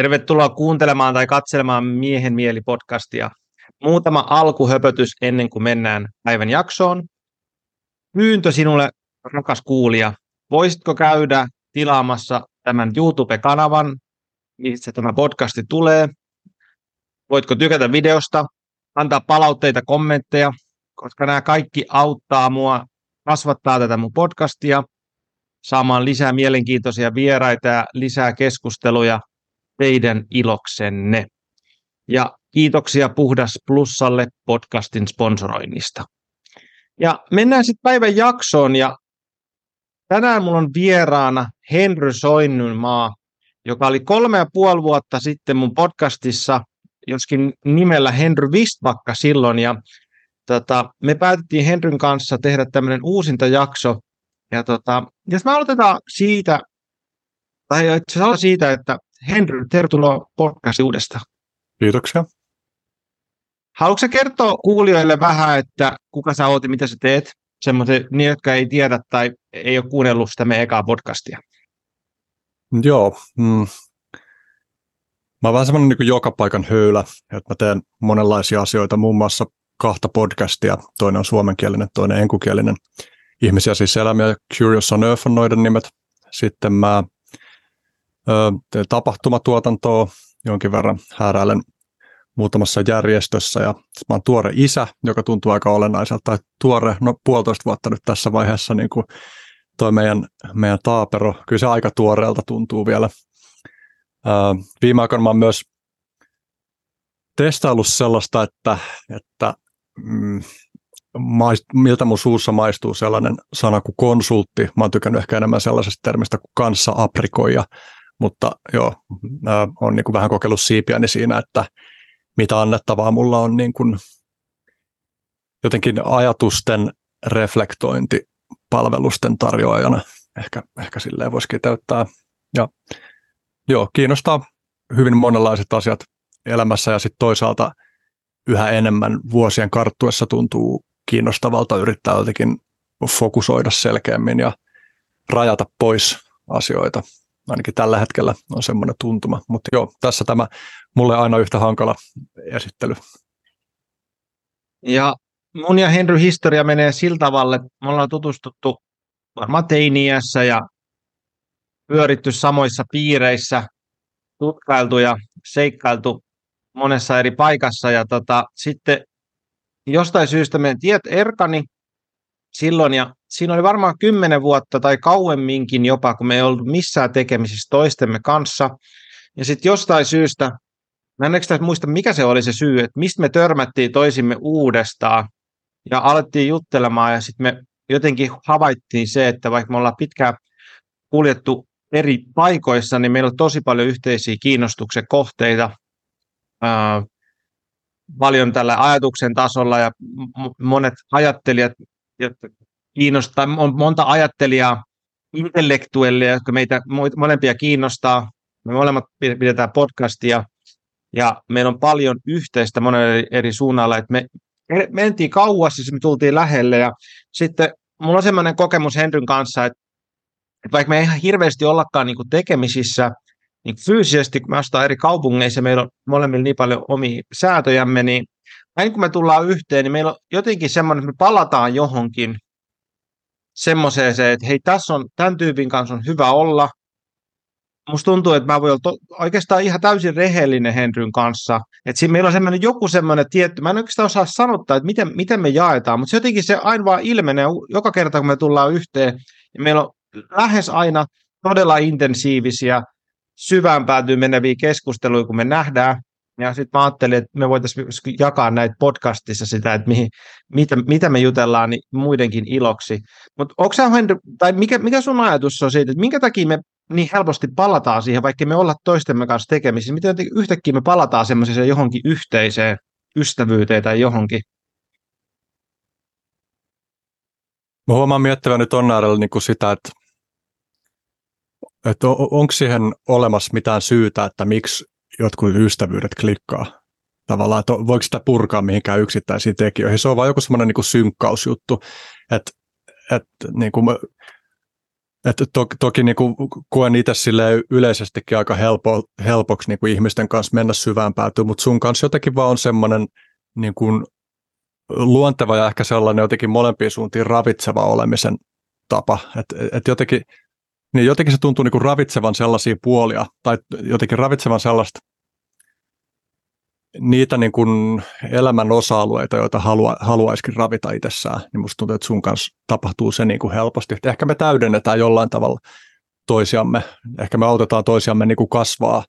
Tervetuloa kuuntelemaan tai katselemaan Miehen mieli podcastia. Muutama alkuhöpötys ennen kuin mennään päivän jaksoon. Pyyntö sinulle, rakas kuulija. Voisitko käydä tilaamassa tämän YouTube-kanavan, missä tämä podcasti tulee? Voitko tykätä videosta, antaa palautteita, kommentteja, koska nämä kaikki auttaa mua kasvattaa tätä mun podcastia, saamaan lisää mielenkiintoisia vieraita ja lisää keskusteluja teidän iloksenne. Ja kiitoksia Puhdas Plussalle podcastin sponsoroinnista. Ja mennään sitten päivän jaksoon ja tänään mulla on vieraana Henry Soinnunmaa, joka oli kolme ja puoli vuotta sitten mun podcastissa, joskin nimellä Henry Vistbakka silloin ja tota, me päätettiin Henryn kanssa tehdä tämmöinen uusintajakso ja tota, jos me aloitetaan siitä, tai itse siitä, että Henry, tervetuloa podcastiin uudestaan. Kiitoksia. Haluatko kertoa kuulijoille vähän, että kuka sä oot ja mitä sä teet? Semmoisen, niin, jotka ei tiedä tai ei ole kuunnellut sitä meidän ekaa podcastia. Joo. Mm. Mä oon vähän semmoinen niin joka paikan höylä, että mä teen monenlaisia asioita, muun muassa kahta podcastia. Toinen on suomenkielinen, toinen enkukielinen. Ihmisiä siis elämiä, Curious on Earth on noiden nimet. Sitten mä tapahtumatuotantoa jonkin verran hääräilen muutamassa järjestössä ja mä oon tuore isä, joka tuntuu aika olennaiselta, tai tuore, no puolitoista vuotta nyt tässä vaiheessa niin kuin toi meidän, meidän taapero, kyllä se aika tuoreelta tuntuu vielä. viime aikoina mä oon myös testaillut sellaista, että, että mm, maist, miltä mun suussa maistuu sellainen sana kuin konsultti. Mä oon tykännyt ehkä enemmän sellaisesta termistä kuin kanssa aprikoija, mutta joo, mä oon niin kuin vähän kokeillut siipiäni siinä, että mitä annettavaa mulla on niin kuin jotenkin ajatusten reflektointi palvelusten tarjoajana. Ehkä, ehkä silleen voisi kiteyttää. Ja joo, kiinnostaa hyvin monenlaiset asiat elämässä ja sitten toisaalta yhä enemmän vuosien karttuessa tuntuu kiinnostavalta yrittää jotenkin fokusoida selkeämmin ja rajata pois asioita. Ainakin tällä hetkellä on semmoinen tuntuma. Mutta joo, tässä tämä mulle aina yhtä hankala esittely. Ja mun ja Henry historia menee sillä tavalla, me ollaan tutustuttu varmaan teiniässä ja pyöritty samoissa piireissä, tutkailtu ja seikkailtu monessa eri paikassa. Ja tota, sitten jostain syystä meidän tiet erkani silloin, ja siinä oli varmaan kymmenen vuotta tai kauemminkin jopa, kun me ei ollut missään tekemisissä toistemme kanssa. Ja sitten jostain syystä, mä en muista mikä se oli se syy, että mistä me törmättiin toisimme uudestaan, ja alettiin juttelemaan, ja sitten me jotenkin havaittiin se, että vaikka me ollaan pitkään kuljettu eri paikoissa, niin meillä on tosi paljon yhteisiä kiinnostuksen kohteita, paljon tällä ajatuksen tasolla ja monet ajattelijat, kiinnostaa, on monta ajattelijaa, intellektuellia, jotka meitä molempia kiinnostaa. Me molemmat pidetään podcastia. Ja meillä on paljon yhteistä monella eri suunnalla, että me mentiin kauas ja me tultiin lähelle. Ja sitten mulla on semmoinen kokemus Henryn kanssa, että, että vaikka me ei ihan hirveästi ollakaan niin tekemisissä, niin fyysisesti, kun me eri kaupungeissa, meillä on molemmilla niin paljon omia säätöjämme, niin aina kun me tullaan yhteen, niin meillä on jotenkin semmoinen, että me palataan johonkin semmoiseen, että hei, tässä on tämän tyypin kanssa on hyvä olla. Musta tuntuu, että mä voin olla to- oikeastaan ihan täysin rehellinen Henryn kanssa. Että siinä meillä on semmoinen joku semmoinen tietty, mä en oikeastaan osaa sanottaa, että miten, miten me jaetaan, mutta se jotenkin se aina vaan ilmenee joka kerta, kun me tullaan yhteen. Ja meillä on lähes aina todella intensiivisiä syvään päätyy meneviä keskusteluja, kun me nähdään. Ja sitten mä ajattelin, että me voitaisiin jakaa näitä podcastissa sitä, että mihin, mitä, mitä me jutellaan niin muidenkin iloksi. Mutta onko sä, Henry, tai mikä, mikä sun ajatus on siitä, että minkä takia me niin helposti palataan siihen, vaikka me olla toistemme kanssa tekemisissä? Miten yhtäkkiä me palataan semmoiseen johonkin yhteiseen ystävyyteen tai johonkin? Mä huomaan miettivän nyt on äärellä niin kuin sitä, että että on, onko siihen olemassa mitään syytä, että miksi jotkut ystävyydet klikkaa? Tavallaan, että voiko sitä purkaa mihinkään yksittäisiin tekijöihin? Se on vain joku semmoinen niin synkkausjuttu, että, että niin kuin Et to, toki niin kuin koen itse yleisestikin aika helpo, helpoksi niin kuin ihmisten kanssa mennä syvään päätyyn, mutta sun kanssa jotenkin vaan on semmoinen niin kuin luonteva ja ehkä sellainen jotenkin molempiin suuntiin ravitseva olemisen tapa. Et, et jotenkin, niin jotenkin se tuntuu niin kuin ravitsevan sellaisia puolia, tai jotenkin ravitsevan sellaista niitä niin kuin elämän osa-alueita, joita halua, haluaisikin ravita itsessään, niin musta tuntuu, että sun kanssa tapahtuu se niin kuin helposti. Että ehkä me täydennetään jollain tavalla toisiamme, ehkä me autetaan toisiamme niin kuin kasvaa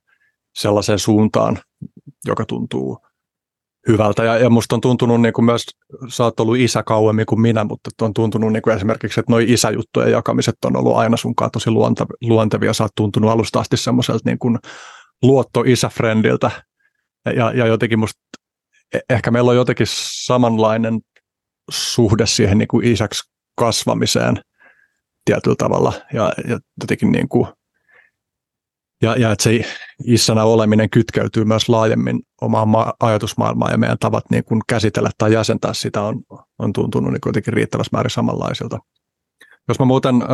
sellaiseen suuntaan, joka tuntuu hyvältä. Ja, ja musta on tuntunut niin kuin myös, sä oot ollut isä kauemmin kuin minä, mutta on tuntunut niin kuin esimerkiksi, että noi isäjuttujen jakamiset on ollut aina sunkaan tosi luontevia. Sä oot tuntunut alusta asti semmoiselta niin kuin luotto isäfrendiltä, ja, ja jotenkin musta, e, ehkä meillä on jotenkin samanlainen suhde siihen niin kuin isäksi kasvamiseen tietyllä tavalla. Ja, ja jotenkin niin kuin, ja, ja että se isänä oleminen kytkeytyy myös laajemmin omaan ma- ajatusmaailmaan ja meidän tavat niin kuin käsitellä tai jäsentää sitä on, on tuntunut niin jotenkin riittävässä määrin samanlaisilta. Jos mä muuten ö,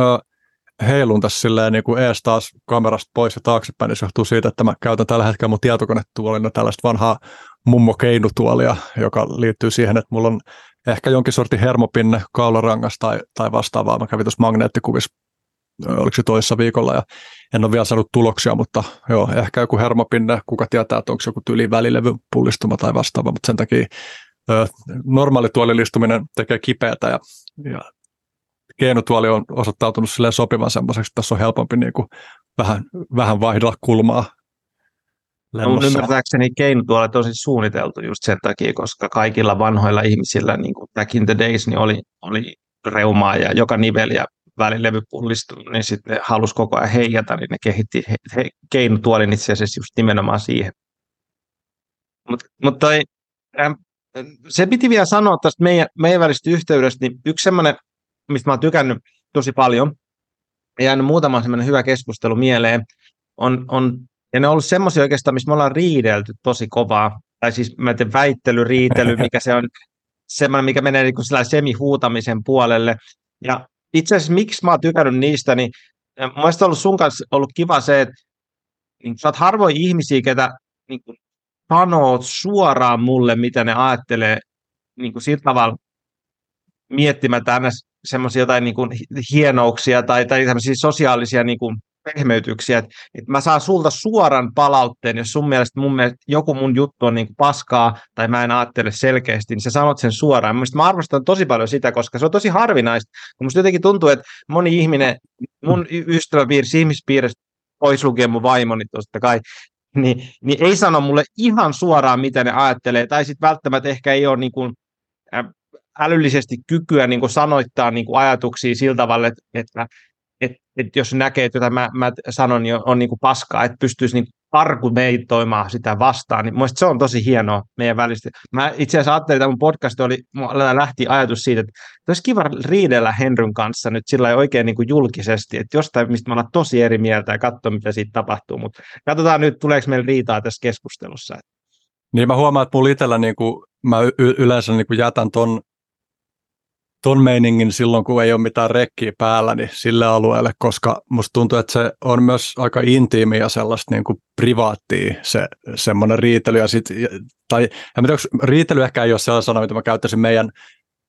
heilun tässä silleen niin kuin ees taas kamerasta pois ja taaksepäin, niin se johtuu siitä, että mä käytän tällä hetkellä mun tietokonetuolina tällaista vanhaa mummo keinutuolia, joka liittyy siihen, että mulla on ehkä jonkin sortin hermopinne, kaularangas tai, tai vastaavaa. Mä kävin tuossa magneettikuvissa, oliko se toissa viikolla, ja en ole vielä saanut tuloksia, mutta joo, ehkä joku hermopinne, kuka tietää, että onko joku tyli välilevy pullistuma tai vastaava, mutta sen takia normaali tuolilistuminen tekee kipeätä ja, ja keinutuoli on osoittautunut silleen sopivan semmoiseksi, että tässä on helpompi niin kuin vähän, vähän vaihdella kulmaa. No, mun ymmärtääkseni keinutuolet on siis suunniteltu just sen takia, koska kaikilla vanhoilla ihmisillä, niin kuin back in the days, niin oli, oli reumaa ja joka niveli ja välilevy pullistunut, niin sitten halusi koko ajan heijata, niin ne kehitti he, he, keinutuolin itse asiassa just nimenomaan siihen. Mut, mutta ähm, se piti vielä sanoa tästä meidän, meidän välistä yhteydestä, niin yksi semmoinen mistä mä oon tykännyt tosi paljon, ja jäänyt muutama semmoinen hyvä keskustelu mieleen, on, on ja ne on ollut semmoisia oikeastaan, missä me ollaan riidelty tosi kovaa, tai siis mä teen väittely, riitely, mikä se on. Semmoinen, mikä menee niin semi-huutamisen puolelle, ja itse asiassa miksi mä oon tykännyt niistä, niin mun mielestä ollut sun kanssa ollut kiva se, että niin sä oot harvoin ihmisiä, ketä niin kuin, sanoo suoraan mulle, mitä ne ajattelee niin kuin sillä tavalla miettimättä semmoisia jotain niin kuin hienouksia tai, tai sosiaalisia niin kuin pehmeytyksiä, että, että mä saan sulta suoran palautteen, jos sun mielestä, mun mielestä joku mun juttu on niin kuin paskaa tai mä en ajattele selkeästi, niin sä sanot sen suoraan. Mielestäni mä arvostan tosi paljon sitä, koska se on tosi harvinaista. Musta jotenkin tuntuu, että moni ihminen, mun ystäväpiirissä, ihmispiirissä, pois lukien mun vaimoni totta kai, niin, niin ei sano mulle ihan suoraan, mitä ne ajattelee, tai sitten välttämättä ehkä ei ole niin kuin, älyllisesti kykyä niin kuin sanoittaa niin kuin ajatuksia sillä tavalla, että, että, että, jos näkee, että jotain mä, mä sanon, niin on, on niin kuin paskaa, että pystyisi niin argumentoimaan sitä vastaan, niin mielestäni se on tosi hienoa meidän välistä. Mä itse asiassa ajattelin, että mun podcast oli, mulla lähti ajatus siitä, että olisi kiva riidellä Henryn kanssa nyt sillä oikein niin kuin julkisesti, että jostain, mistä me ollaan tosi eri mieltä ja katsoa, mitä siitä tapahtuu, mutta katsotaan nyt, tuleeko meillä riitaa tässä keskustelussa. Niin mä huomaan, että mulla itsellä niin kuin, mä y- yleensä niin kuin jätän ton ton meiningin silloin, kun ei ole mitään rekkiä päällä, niin sille alueelle, koska musta tuntuu, että se on myös aika intiimi ja sellaista niin kuin privaattia se semmoinen riitely. Ja sit, tai en tiedä, riitely ehkä ei ole sellainen sana, mitä mä käyttäisin meidän,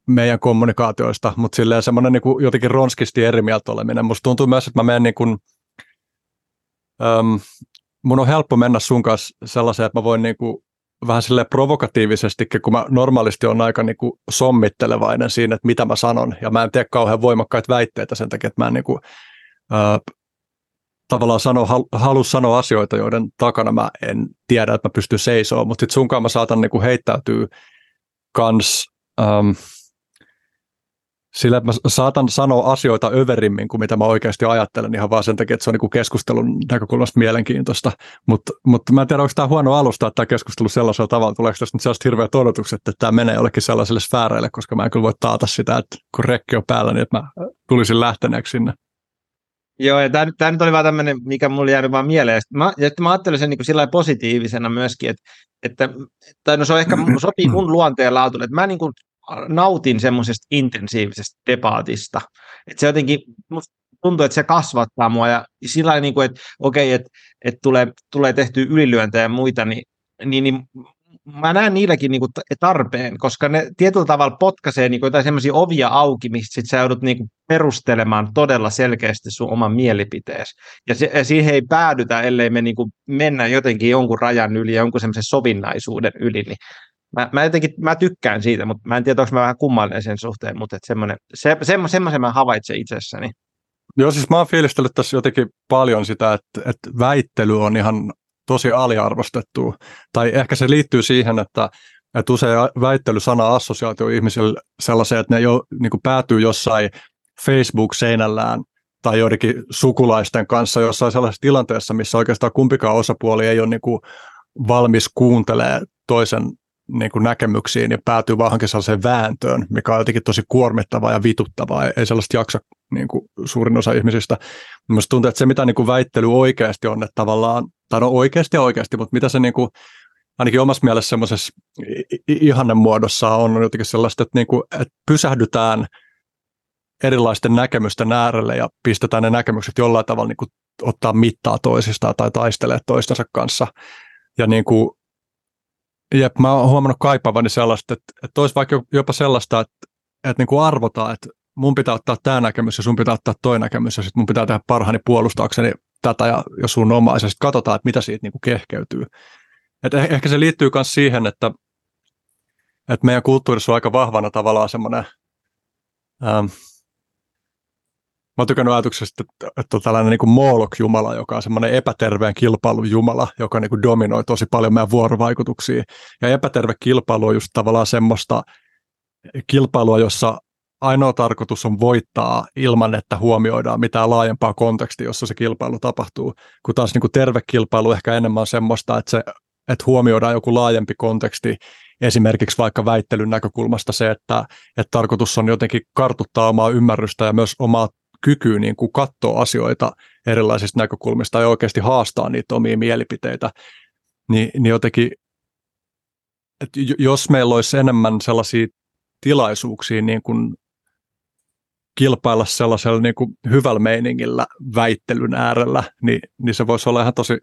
meidän kommunikaatioista, mutta silleen semmoinen niin kuin jotenkin ronskisti eri mieltä oleminen. Musta tuntuu myös, että mä menen niin kuin, äm, mun on helppo mennä sun kanssa sellaiseen, että mä voin niin kuin vähän sille provokatiivisesti, kun mä normaalisti on aika niin kuin sommittelevainen siinä, että mitä mä sanon, ja mä en tee kauhean voimakkaita väitteitä sen takia, että mä en niin kuin, äh, tavallaan sano, hal, halua sanoa asioita, joiden takana mä en tiedä, että mä pystyn seisomaan, mutta sitten sunkaan mä saatan niin kuin heittäytyä kans ähm, sillä, että mä saatan sanoa asioita överimmin kuin mitä mä oikeasti ajattelen ihan vaan sen takia, että se on niin keskustelun näkökulmasta mielenkiintoista. Mutta mut mä en tiedä, onko tämä huono alustaa tämä keskustelu sellaisella tavalla, tuleeko tästä nyt sellaiset hirveät odotukset, että tämä menee jollekin sellaiselle sfääreille, koska mä en kyllä voi taata sitä, että kun rekki on päällä, niin että mä tulisin lähteneeksi sinne. Joo, ja tämä, tämä nyt oli vaan tämmöinen, mikä mulle jäänyt vaan mieleen. Mä, ja mä ajattelin sen niin sillä positiivisena myöskin, että, että tai no se on ehkä sopii mun luonteen laatuun, että mä niin kuin nautin semmoisesta intensiivisestä debaatista. Että se jotenkin, tuntuu, että se kasvattaa mua ja sillä niin kuin, että okei, että, että tulee, tulee tehty ylilyöntejä ja muita, niin, niin, niin mä näen niilläkin niin kuin tarpeen, koska ne tietyllä tavalla potkaisee niin kuin jotain sellaisia ovia auki, mistä sit sä joudut niin kuin perustelemaan todella selkeästi sun oman mielipiteesi. Ja, se, ja siihen ei päädytä, ellei me niin kuin mennä jotenkin jonkun rajan yli, jonkun semmoisen sovinnaisuuden yli. Niin mä, mä, jotenkin, mä tykkään siitä, mutta mä en tiedä, onko mä vähän kummallinen sen suhteen, mutta se, se, semmoisen mä havaitsen itsessäni. Joo, siis mä oon fiilistellyt tässä jotenkin paljon sitä, että, että väittely on ihan tosi aliarvostettu. Tai ehkä se liittyy siihen, että, että usein väittelysana assosiaatio ihmisille sellaiseen, että ne jo niin päätyy jossain Facebook-seinällään tai joidenkin sukulaisten kanssa jossain sellaisessa tilanteessa, missä oikeastaan kumpikaan osapuoli ei ole niin kuin valmis kuuntelemaan toisen niin kuin näkemyksiin ja päätyy vaan sellaiseen vääntöön, mikä on jotenkin tosi kuormittavaa ja vituttavaa. Ei sellaista jaksa niin kuin suurin osa ihmisistä. Minusta tuntuu, että se mitä niin kuin väittely oikeasti on, että tavallaan, tai no oikeasti ja oikeasti, mutta mitä se niin kuin, ainakin omassa mielessä semmoisessa ihanne muodossa on jotenkin sellaista, että, niin kuin, että pysähdytään erilaisten näkemysten äärelle ja pistetään ne näkemykset jollain tavalla niin kuin ottaa mittaa toisistaan tai taistelee toistensa kanssa. Ja niin kuin Jep, mä oon huomannut kaipaavani sellaista, että, että olisi vaikka jopa sellaista, että, että niin kuin arvotaan, että mun pitää ottaa tämä näkemys ja sun pitää ottaa toi näkemys ja sitten mun pitää tehdä parhaani puolustaakseni tätä ja, ja sun omaa ja sitten katsotaan, että mitä siitä niin kuin kehkeytyy. Et ehkä se liittyy myös siihen, että, että meidän kulttuurissa on aika vahvana tavallaan semmoinen ähm, mä oon tykännyt ajatuksesta, että, on tällainen niin Moolok-jumala, joka on semmoinen epäterveen kilpailun jumala, joka niin kuin dominoi tosi paljon meidän vuorovaikutuksia. Ja epäterve kilpailu on just tavallaan semmoista kilpailua, jossa ainoa tarkoitus on voittaa ilman, että huomioidaan mitään laajempaa kontekstia, jossa se kilpailu tapahtuu. Kun taas niin kuin terve kilpailu ehkä enemmän on semmoista, että, se, että huomioidaan joku laajempi konteksti, esimerkiksi vaikka väittelyn näkökulmasta se, että, että tarkoitus on jotenkin kartuttaa omaa ymmärrystä ja myös omaa kyky niin kuin katsoa asioita erilaisista näkökulmista ja oikeasti haastaa niitä omia mielipiteitä, niin, niin jotenkin, että jos meillä olisi enemmän sellaisia tilaisuuksia niin kuin kilpailla sellaisella niin kuin hyvällä meiningillä väittelyn äärellä, niin, niin se voisi olla ihan tosi,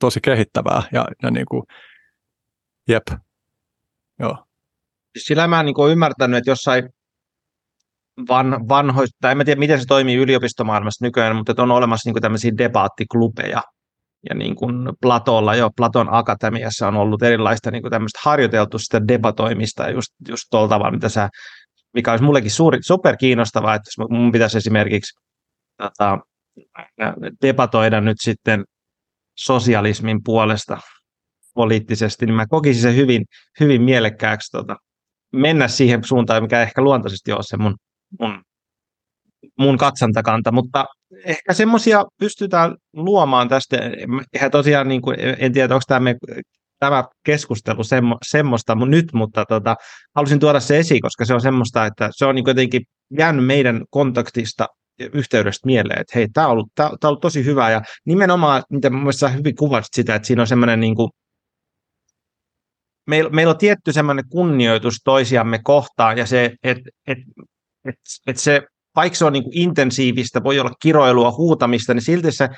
tosi kehittävää ja, ja niin kuin, jep, joo. Sillä mä niin ymmärtänyt, että jossain van, vanhoista, tai en tiedä miten se toimii yliopistomaailmassa nykyään, mutta on olemassa niin tämmöisiä debaattiklubeja. Ja niin kuin Platolla jo, Platon Akatemiassa on ollut erilaista niin kuin tämmöistä harjoiteltu sitä debatoimista just, just tuolla tavalla, mitä sä, mikä olisi mullekin suuri, super kiinnostavaa, että jos mun pitäisi esimerkiksi tota, debatoida nyt sitten sosialismin puolesta poliittisesti, niin mä kokisin se hyvin, hyvin mielekkääksi tota, mennä siihen suuntaan, mikä ehkä luontaisesti on se mun mun, mun katsantakanta, mutta ehkä semmoisia pystytään luomaan tästä. Eihän tosiaan, niin kuin, en tiedä, onko tämä, tämä keskustelu semmo, semmoista nyt, mutta tota, halusin tuoda se esiin, koska se on semmoista, että se on niin jotenkin jäänyt meidän kontaktista yhteydestä mieleen, että hei, tämä on ollut, tämä on ollut tosi hyvä, ja nimenomaan, mitä mun mielestä hyvin kuvasit sitä, että siinä on semmoinen niin kuin, meillä, meillä on tietty semmoinen kunnioitus toisiamme kohtaan, ja se, että et että et se, vaikka se on niin kuin intensiivistä, voi olla kiroilua, huutamista, niin silti se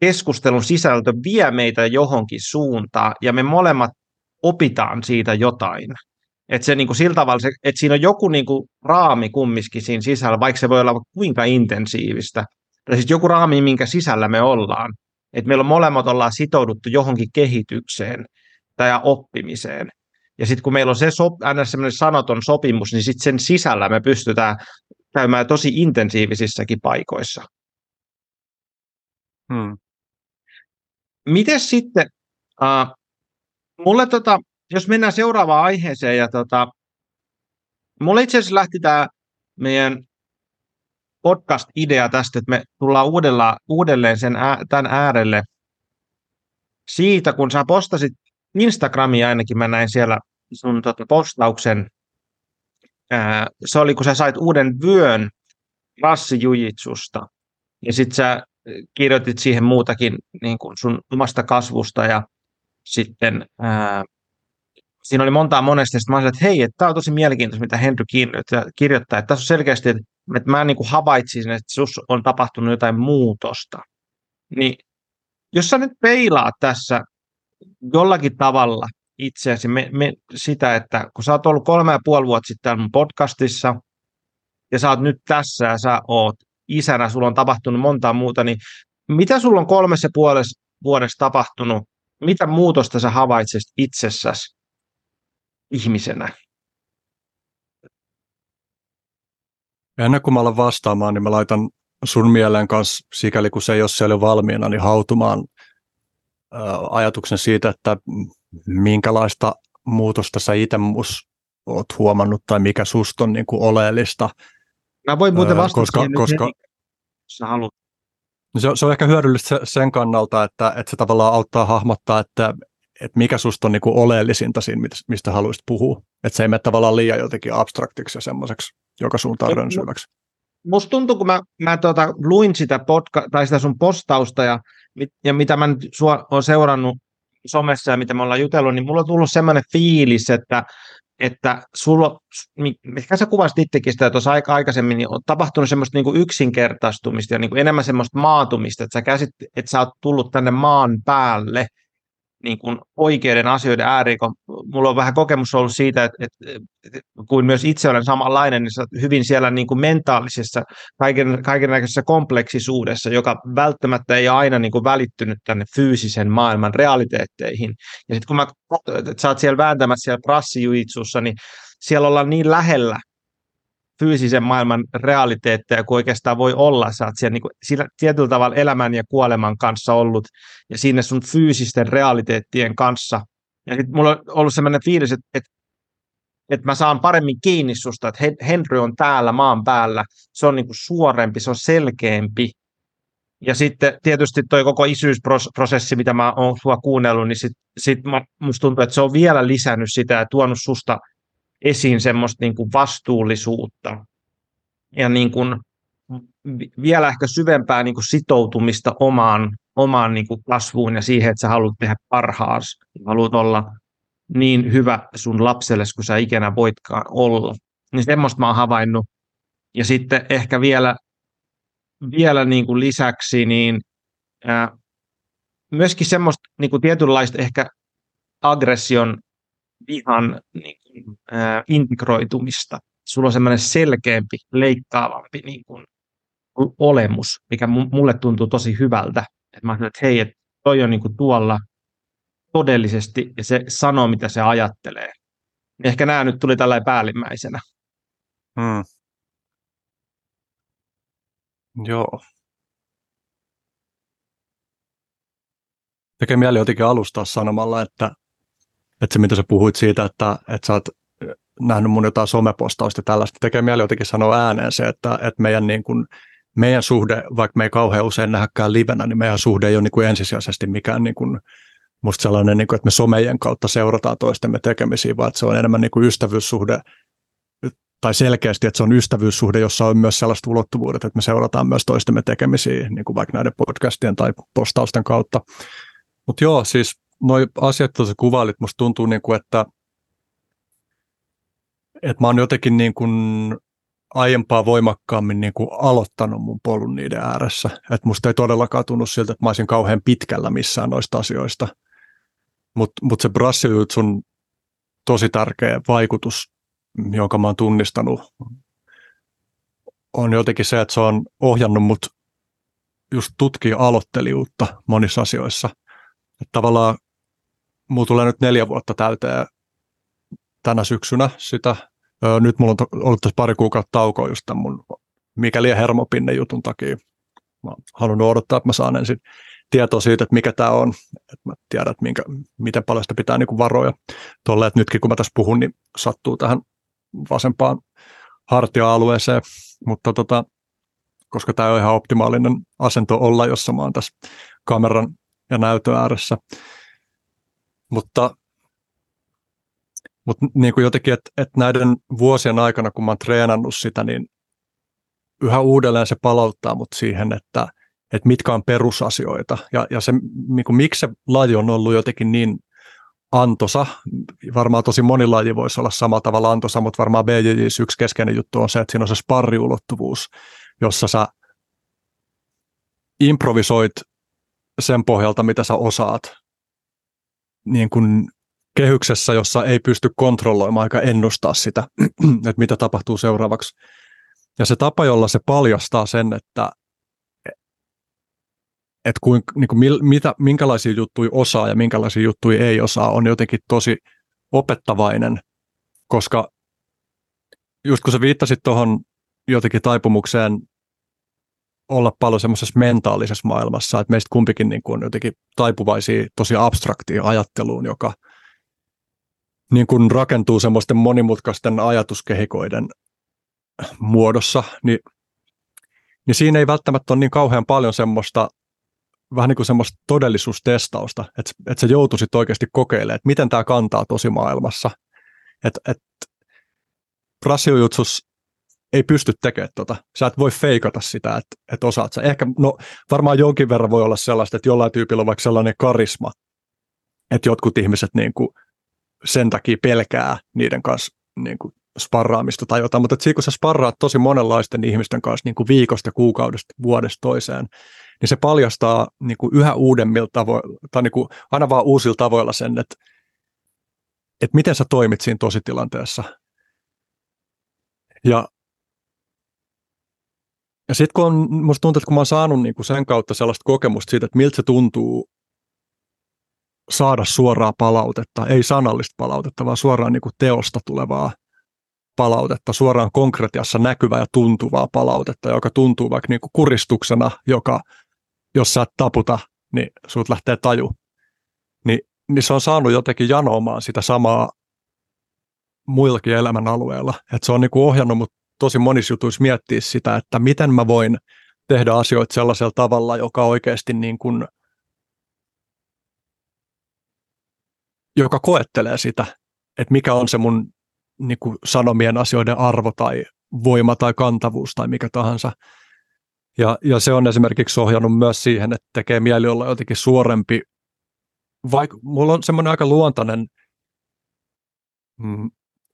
keskustelun sisältö vie meitä johonkin suuntaan, ja me molemmat opitaan siitä jotain. Että se niin kuin sillä tavalla, se, että siinä on joku niin kuin raami kumminkin siinä sisällä, vaikka se voi olla kuinka intensiivistä. Tai siis joku raami, minkä sisällä me ollaan. Että meillä on molemmat ollaan sitouduttu johonkin kehitykseen tai oppimiseen. Ja sitten kun meillä on se sop, aina sanoton sopimus, niin sitten sen sisällä me pystytään käymään tosi intensiivisissäkin paikoissa. Hmm. Miten sitten, uh, mulle tota, jos mennään seuraavaan aiheeseen, ja tota, mulle itse asiassa lähti tämä meidän podcast-idea tästä, että me tullaan uudella, uudelleen sen ää, tämän äärelle siitä, kun sä postasit Instagramia ainakin, mä näin siellä sun tota, postauksen, ää, se oli kun sä sait uuden vyön rassijujitsusta, ja sitten sä kirjoitit siihen muutakin niin kuin sun omasta kasvusta ja sitten ää, siinä oli montaa monesti, sitten mä olin, että hei, että tämä on tosi mielenkiintoista, mitä Henry kirjoittaa, että tässä on selkeästi, että, että mä niin kuin havaitsin, että sus on tapahtunut jotain muutosta. Niin jos sä nyt peilaat tässä jollakin tavalla itseäsi me, me, sitä, että kun sä oot ollut kolme ja puoli vuotta sitten mun podcastissa, ja sä oot nyt tässä ja sä oot isänä, sulla on tapahtunut montaa muuta, niin mitä sulla on kolmessa puolessa vuodessa tapahtunut? Mitä muutosta sä havaitset itsessäsi ihmisenä? Ennen kuin mä alan vastaamaan, niin mä laitan sun mieleen kanssa, sikäli kun se ei ole siellä valmiina, niin hautumaan ajatuksen siitä, että minkälaista muutosta sä itse oot huomannut tai mikä susta on niin kuin oleellista. Mä voin muuten vastata koska, siihen koska, nyt, jos haluat. Se, se on ehkä hyödyllistä sen kannalta, että, että se tavallaan auttaa hahmottaa, että, että mikä susta on niin kuin oleellisinta siinä, mistä haluaisit puhua. Että se ei mene tavallaan liian jotenkin abstraktiksi ja semmoiseksi joka suuntaan rönsyväksi. Musta tuntuu, kun mä, mä tota, luin sitä, podca- tai sitä sun postausta ja, ja mitä mä nyt sua, olen seurannut somessa ja mitä me ollaan jutellut, niin mulla on tullut semmoinen fiilis, että, että sulla, ehkä sä kuvasit itsekin sitä tuossa aika aikaisemmin, niin on tapahtunut semmoista niin kuin yksinkertaistumista ja niin kuin enemmän semmoista maatumista, että sä, käsit, että sä oot tullut tänne maan päälle niin kuin oikeiden asioiden ääriin, kun mulla on vähän kokemus ollut siitä, että, että, että kuin myös itse olen samanlainen, niin sä hyvin siellä niin kuin mentaalisessa, kaiken, kaikenlaisessa kompleksisuudessa, joka välttämättä ei aina niin kuin välittynyt tänne fyysisen maailman realiteetteihin. Ja sitten kun mä, että sä oot siellä vääntämässä siellä prassijuitsussa, niin siellä ollaan niin lähellä fyysisen maailman realiteetteja kuin oikeastaan voi olla. Sä oot siellä niin kuin, sillä tietyllä tavalla elämän ja kuoleman kanssa ollut ja siinä sun fyysisten realiteettien kanssa. Ja sitten mulla on ollut sellainen fiilis, että, että, että mä saan paremmin kiinni susta, että Henry on täällä maan päällä. Se on niin kuin suorempi, se on selkeämpi. Ja sitten tietysti toi koko isyysprosessi, mitä mä oon sua kuunnellut, niin sit, sit musta tuntuu, että se on vielä lisännyt sitä ja tuonut susta esiin semmoista niin kuin vastuullisuutta ja niin kuin vielä ehkä syvempää niin kuin sitoutumista omaan, omaan niin kuin kasvuun ja siihen, että sä haluat tehdä parhaas. Haluat olla niin hyvä sun lapselle, kun sä ikinä voitkaan olla. Niin semmoista mä oon havainnut. Ja sitten ehkä vielä, vielä niin kuin lisäksi, niin ää, myöskin semmoista niin kuin tietynlaista ehkä aggression vihan niin kuin, ää, integroitumista. Sulla on semmoinen selkeämpi, leikkaavampi niin kuin, olemus, mikä mulle tuntuu tosi hyvältä. Et mä että hei, että toi on niin kuin tuolla todellisesti ja se sanoo, mitä se ajattelee. Ehkä nämä nyt tuli tällä päällimmäisenä. Hmm. Joo. Tekee mieli jotenkin alustaa sanomalla, että että se mitä sä puhuit siitä, että, että sä oot nähnyt mun jotain somepostausta tällaista, tekee mieli jotenkin sanoa ääneen se, että, että meidän, niin kuin, meidän suhde, vaikka me ei kauhean usein nähdäkään livenä, niin meidän suhde ei ole niin kuin ensisijaisesti mikään niin kuin, musta sellainen, niin kuin, että me somejen kautta seurataan toistemme tekemisiä, vaan että se on enemmän niin kuin ystävyyssuhde, tai selkeästi, että se on ystävyyssuhde, jossa on myös sellaiset ulottuvuudet, että me seurataan myös toistemme tekemisiä, niin kuin vaikka näiden podcastien tai postausten kautta. Mutta joo, siis noi asiat, joita kuvailit, musta tuntuu, niin kuin, että, että mä oon jotenkin niin kuin aiempaa voimakkaammin niin kuin aloittanut mun polun niiden ääressä. Että musta ei todellakaan tunnu siltä, että mä olisin kauhean pitkällä missään noista asioista. Mutta mut se brassijutsun tosi tärkeä vaikutus, jonka mä oon tunnistanut, on jotenkin se, että se on ohjannut mut just tutkia aloittelijuutta monissa asioissa. Että tavallaan mulla tulee nyt neljä vuotta täyteen tänä syksynä sitä. Nyt mulla on ollut tässä pari kuukautta taukoa just tämän mun mikäli hermopinne jutun takia. Mä haluan odottaa, että mä saan ensin tietoa siitä, että mikä tämä on. Että mä tiedän, että minkä, miten paljon sitä pitää niin varoja. Tolle, että nytkin kun mä tässä puhun, niin sattuu tähän vasempaan hartia-alueeseen. Mutta tota, koska tämä on ihan optimaalinen asento olla, jossa mä oon tässä kameran ja näytön ääressä, mutta, mutta niin kuin jotenkin, että, että näiden vuosien aikana, kun mä oon treenannut sitä, niin yhä uudelleen se palauttaa mut siihen, että, että mitkä on perusasioita. Ja, ja se, niin kuin, miksi se laji on ollut jotenkin niin antosa. Varmaan tosi moni laji voisi olla samalla tavalla antosa, mutta varmaan BJJs yksi keskeinen juttu on se, että siinä on se sparriulottuvuus, jossa sä improvisoit sen pohjalta, mitä sä osaat niin kuin kehyksessä, jossa ei pysty kontrolloimaan aika ennustaa sitä, että mitä tapahtuu seuraavaksi. Ja se tapa, jolla se paljastaa sen, että että kuin, niin kuin mitä, minkälaisia juttuja osaa ja minkälaisia juttuja ei osaa, on jotenkin tosi opettavainen, koska just kun sä viittasit tuohon jotenkin taipumukseen olla paljon semmoisessa mentaalisessa maailmassa, että meistä kumpikin niin kuin jotenkin taipuvaisia tosi abstraktiin ajatteluun, joka niin kuin rakentuu semmoisten monimutkaisten ajatuskehikoiden muodossa, niin, niin siinä ei välttämättä ole niin kauhean paljon semmoista vähän niin kuin semmoista todellisuustestausta, että, että sä joutuisit oikeasti kokeilemaan, että miten tämä kantaa tosi maailmassa. Että, että ei pysty tekemään tota. Sä et voi feikata sitä, että, että osaat sä. Ehkä, no varmaan jonkin verran voi olla sellaista, että jollain tyypillä on vaikka sellainen karisma, että jotkut ihmiset niin kuin sen takia pelkää niiden kanssa niin kuin sparraamista tai jotain, mutta siinä kun sä sparraat tosi monenlaisten ihmisten kanssa niin kuin viikosta, kuukaudesta, vuodesta toiseen, niin se paljastaa niin kuin yhä uudemmilla tavoilla, tai niin kuin aina vaan uusilla tavoilla sen, että, että miten sä toimit siinä tositilanteessa. Ja, ja sitten kun on, musta tuntuu, että kun mä oon saanut niin kuin sen kautta sellaista kokemusta siitä, että miltä se tuntuu saada suoraa palautetta, ei sanallista palautetta, vaan suoraan niin kuin teosta tulevaa palautetta, suoraan konkretiassa näkyvää ja tuntuvaa palautetta, joka tuntuu vaikka niin kuin kuristuksena, joka jos sä et taputa, niin sut lähtee taju. Ni, niin se on saanut jotenkin janoamaan sitä samaa muillakin elämän alueilla. Et se on niin kuin ohjannut mut tosi monissa jutuissa miettiä sitä, että miten mä voin tehdä asioita sellaisella tavalla, joka oikeasti niin kuin, joka koettelee sitä, että mikä on se mun niin kuin sanomien asioiden arvo tai voima tai kantavuus tai mikä tahansa. Ja, ja se on esimerkiksi ohjannut myös siihen, että tekee mieli olla jotenkin suorempi. Vaikka mulla on semmoinen aika luontainen, mm,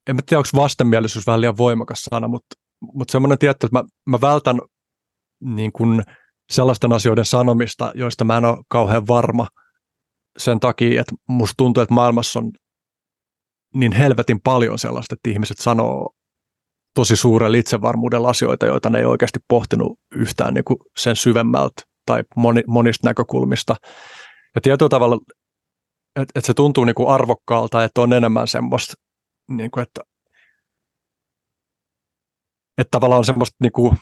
en tiedä onko vastenmielisyys vähän liian voimakas sana, mutta, mutta semmoinen tietty, että mä, mä vältän niin kuin sellaisten asioiden sanomista, joista mä en ole kauhean varma sen takia, että musta tuntuu, että maailmassa on niin helvetin paljon sellaista, että ihmiset sanoo tosi suurella itsevarmuudella asioita, joita ne ei oikeasti pohtinut yhtään niin kuin sen syvemmältä tai moni, monista näkökulmista. Ja tietyllä tavalla, että et se tuntuu niin kuin arvokkaalta, että on enemmän semmoista, niin kuin, että, että tavallaan semmoista, niin kuin,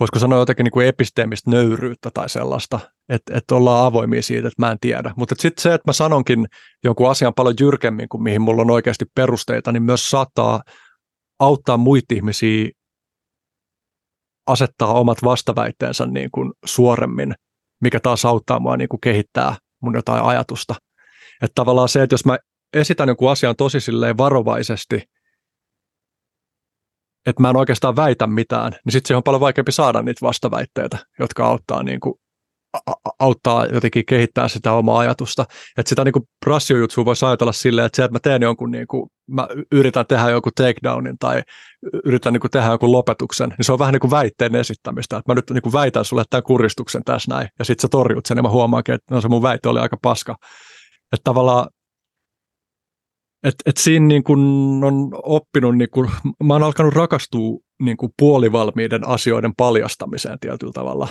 voisiko sanoa jotenkin niin kuin episteemistä nöyryyttä tai sellaista, että, että ollaan avoimia siitä, että mä en tiedä. Mutta sitten se, että mä sanonkin jonkun asian paljon jyrkemmin kuin mihin mulla on oikeasti perusteita, niin myös saattaa auttaa muita ihmisiä asettaa omat vastaväitteensä niin kuin suoremmin, mikä taas auttaa mua niin kuin kehittää mun jotain ajatusta. Että tavallaan se, että jos mä esitän jonkun asian tosi silleen varovaisesti, että mä en oikeastaan väitä mitään, niin sitten se on paljon vaikeampi saada niitä vastaväitteitä, jotka auttaa niin kuin auttaa jotenkin kehittää sitä omaa ajatusta. Että sitä niin rassiojutsuja voisi ajatella silleen, että se, että mä teen jonkun, niin kuin, mä yritän tehdä jonkun takedownin tai yritän niin kuin tehdä jonkun lopetuksen, niin se on vähän niin kuin väitteen esittämistä. Että mä nyt niin kuin väitän sulle tämän kuristuksen tässä näin, ja sitten sä torjut sen, ja mä huomaankin, että no se mun väite oli aika paska. Että tavallaan että et siinä niin kun on oppinut, niin kun, mä oon alkanut rakastua niin kuin puolivalmiiden asioiden paljastamiseen tietyllä tavalla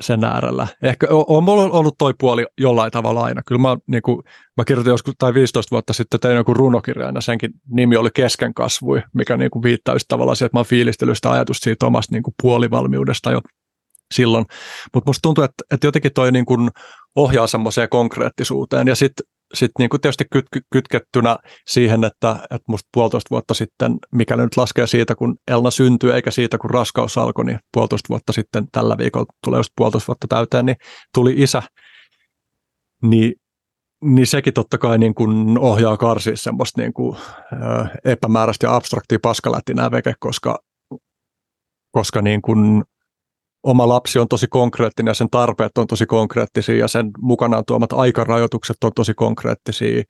sen äärellä. Ehkä on mulla ollut toi puoli jollain tavalla aina. Kyllä mä, niin kuin, mä kirjoitin joskus tai 15 vuotta sitten tein joku runokirjan ja senkin nimi oli Keskenkasvui, mikä niin kuin viittaa just tavallaan siihen, että mä oon fiilistellyt sitä ajatusta siitä omasta niin kuin puolivalmiudesta jo silloin. Mutta musta tuntuu, että, että jotenkin toi niin kuin ohjaa semmoiseen konkreettisuuteen ja sitten sit niin kuin tietysti kyt, kytkettynä siihen, että, että musta puolitoista vuotta sitten, mikäli nyt laskee siitä, kun Elna syntyi, eikä siitä, kun raskaus alkoi, niin puolitoista vuotta sitten tällä viikolla tulee just puolitoista vuotta täyteen, niin tuli isä, niin, niin sekin totta kai niin kuin ohjaa karsia semmoista niin kuin, epämääräistä ja abstraktia paskalätinää veke, koska, koska niin kuin oma lapsi on tosi konkreettinen ja sen tarpeet on tosi konkreettisia ja sen mukanaan tuomat aikarajoitukset on tosi konkreettisia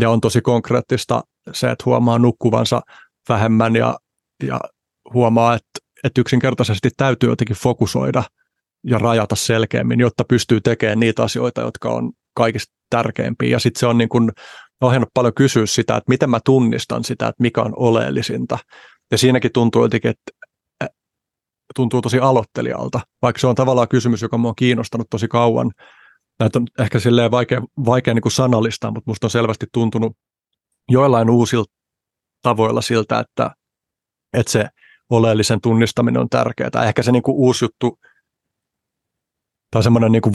ja on tosi konkreettista se, että huomaa nukkuvansa vähemmän ja, ja huomaa, että, että yksinkertaisesti täytyy jotenkin fokusoida ja rajata selkeämmin, jotta pystyy tekemään niitä asioita, jotka on kaikista tärkeimpiä. Ja sitten se on niin kuin ohjannut paljon kysyä sitä, että miten mä tunnistan sitä, että mikä on oleellisinta. Ja siinäkin tuntuu jotenkin, että tuntuu tosi aloittelijalta, vaikka se on tavallaan kysymys, joka mua kiinnostanut tosi kauan. Näitä on ehkä silleen vaikea, vaikea niin kuin sanallistaa, mutta musta on selvästi tuntunut joillain uusilla tavoilla siltä, että, että se oleellisen tunnistaminen on tärkeää. Ehkä se niin kuin uusi juttu tai semmoinen niin kuin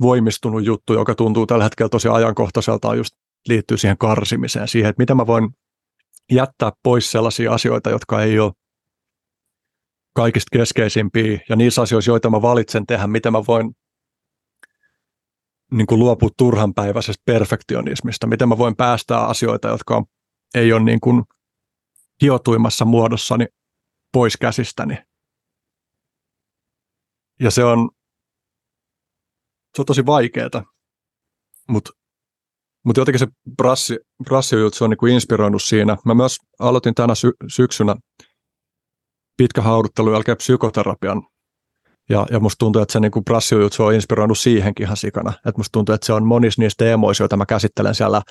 voimistunut juttu, joka tuntuu tällä hetkellä tosi ajankohtaiselta, on just liittyy siihen karsimiseen, siihen, että miten mä voin jättää pois sellaisia asioita, jotka ei ole kaikista keskeisimpiä, ja niissä asioissa, joita mä valitsen tehdä, miten mä voin niin kuin luopua turhanpäiväisestä perfektionismista, miten mä voin päästää asioita, jotka ei ole niin kuin hiotuimmassa muodossani pois käsistäni. Ja se on, se on tosi vaikeaa, mutta mut jotenkin se brassi, brassi se on niin kuin inspiroinut siinä. Mä myös aloitin tänä sy- syksynä pitkä hauduttelu jälkeen psykoterapian. Ja, ja musta tuntuu, että se niin brassijutsu on inspiroinut siihenkin ihan sikana. Että musta tuntuu, että se on monissa niistä teemoissa, joita mä käsittelen siellä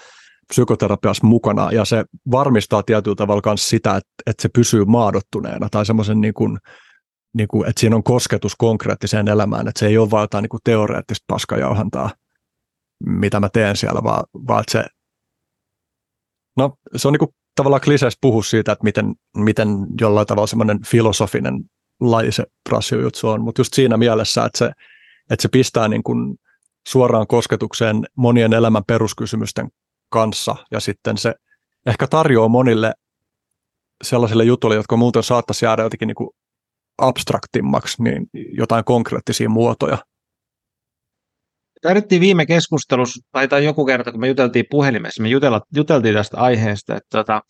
psykoterapiassa mukana, ja se varmistaa tietyllä tavalla myös sitä, että, että se pysyy maadottuneena, tai semmoisen niin kuin, niin kuin, että siinä on kosketus konkreettiseen elämään, että se ei ole vain jotain niin kuin teoreettista paskajauhantaa, mitä mä teen siellä, vaan, vaan että se, no se on niin kuin tavallaan kliseistä puhua siitä, että miten, miten jollain tavalla semmoinen filosofinen laji se brassijutsu on, mutta just siinä mielessä, että se, että se pistää niin kuin suoraan kosketukseen monien elämän peruskysymysten kanssa ja sitten se ehkä tarjoaa monille sellaisille jutuille, jotka muuten saattaisi jäädä jotenkin niin kuin abstraktimmaksi, niin jotain konkreettisia muotoja. Tarvittiin viime keskustelussa, tai, tai joku kerta, kun me juteltiin puhelimessa, me jutella, juteltiin tästä aiheesta, että, tota,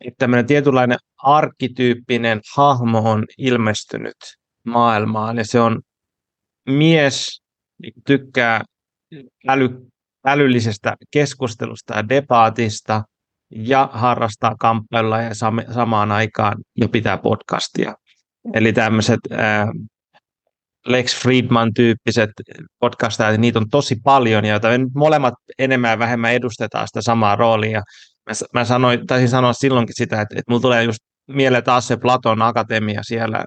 että tämmöinen tietynlainen arkkityyppinen hahmo on ilmestynyt maailmaan, ja se on mies, tykkää äly, älyllisestä keskustelusta ja debaatista, ja harrastaa kamppailla ja samaan aikaan jo pitää podcastia. Eli tämmöiset Lex Friedman-tyyppiset podcastajat, niitä on tosi paljon, joita me molemmat enemmän ja vähemmän edustetaan sitä samaa roolia. Mä, mä sanoin, taisin sanoa silloinkin sitä, että, että mulla tulee just mieleen taas se Platon akatemia siellä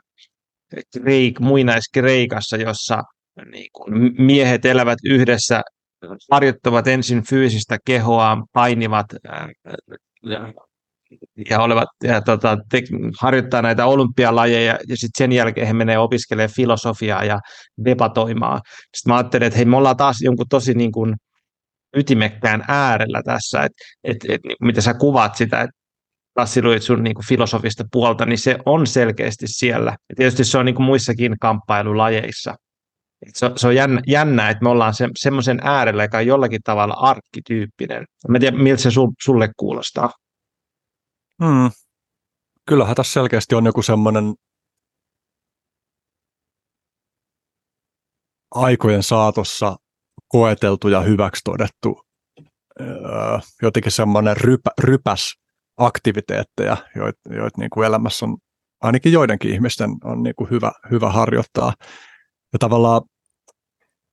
Kreik, muinaiskreikassa, jossa niin kun miehet elävät yhdessä, harjoittavat ensin fyysistä kehoa, painivat ja, olevat, ja tota, te, harjoittaa näitä olympialajeja ja sitten sen jälkeen he menee opiskelemaan filosofiaa ja debatoimaan. Sitten mä ajattelin, että hei, me ollaan taas jonkun tosi niin kuin ytimekkään äärellä tässä, että et, et, niin, mitä sä kuvaat sitä, että tassiluit sun niin kuin filosofista puolta, niin se on selkeästi siellä. Ja tietysti se on niin kuin muissakin kamppailulajeissa. Et se, se on jännä, jännä, että me ollaan se, semmoisen äärellä, joka on jollakin tavalla arkkityyppinen. Mä en tiedä, miltä se sulle kuulostaa. Hmm. Kyllähän tässä selkeästi on joku semmoinen aikojen saatossa koeteltu ja hyväksi todettu öö, jotenkin semmoinen rypä, rypäs aktiviteetteja, joita joit niin kuin elämässä on ainakin joidenkin ihmisten on niin kuin hyvä, hyvä harjoittaa. Ja tavallaan,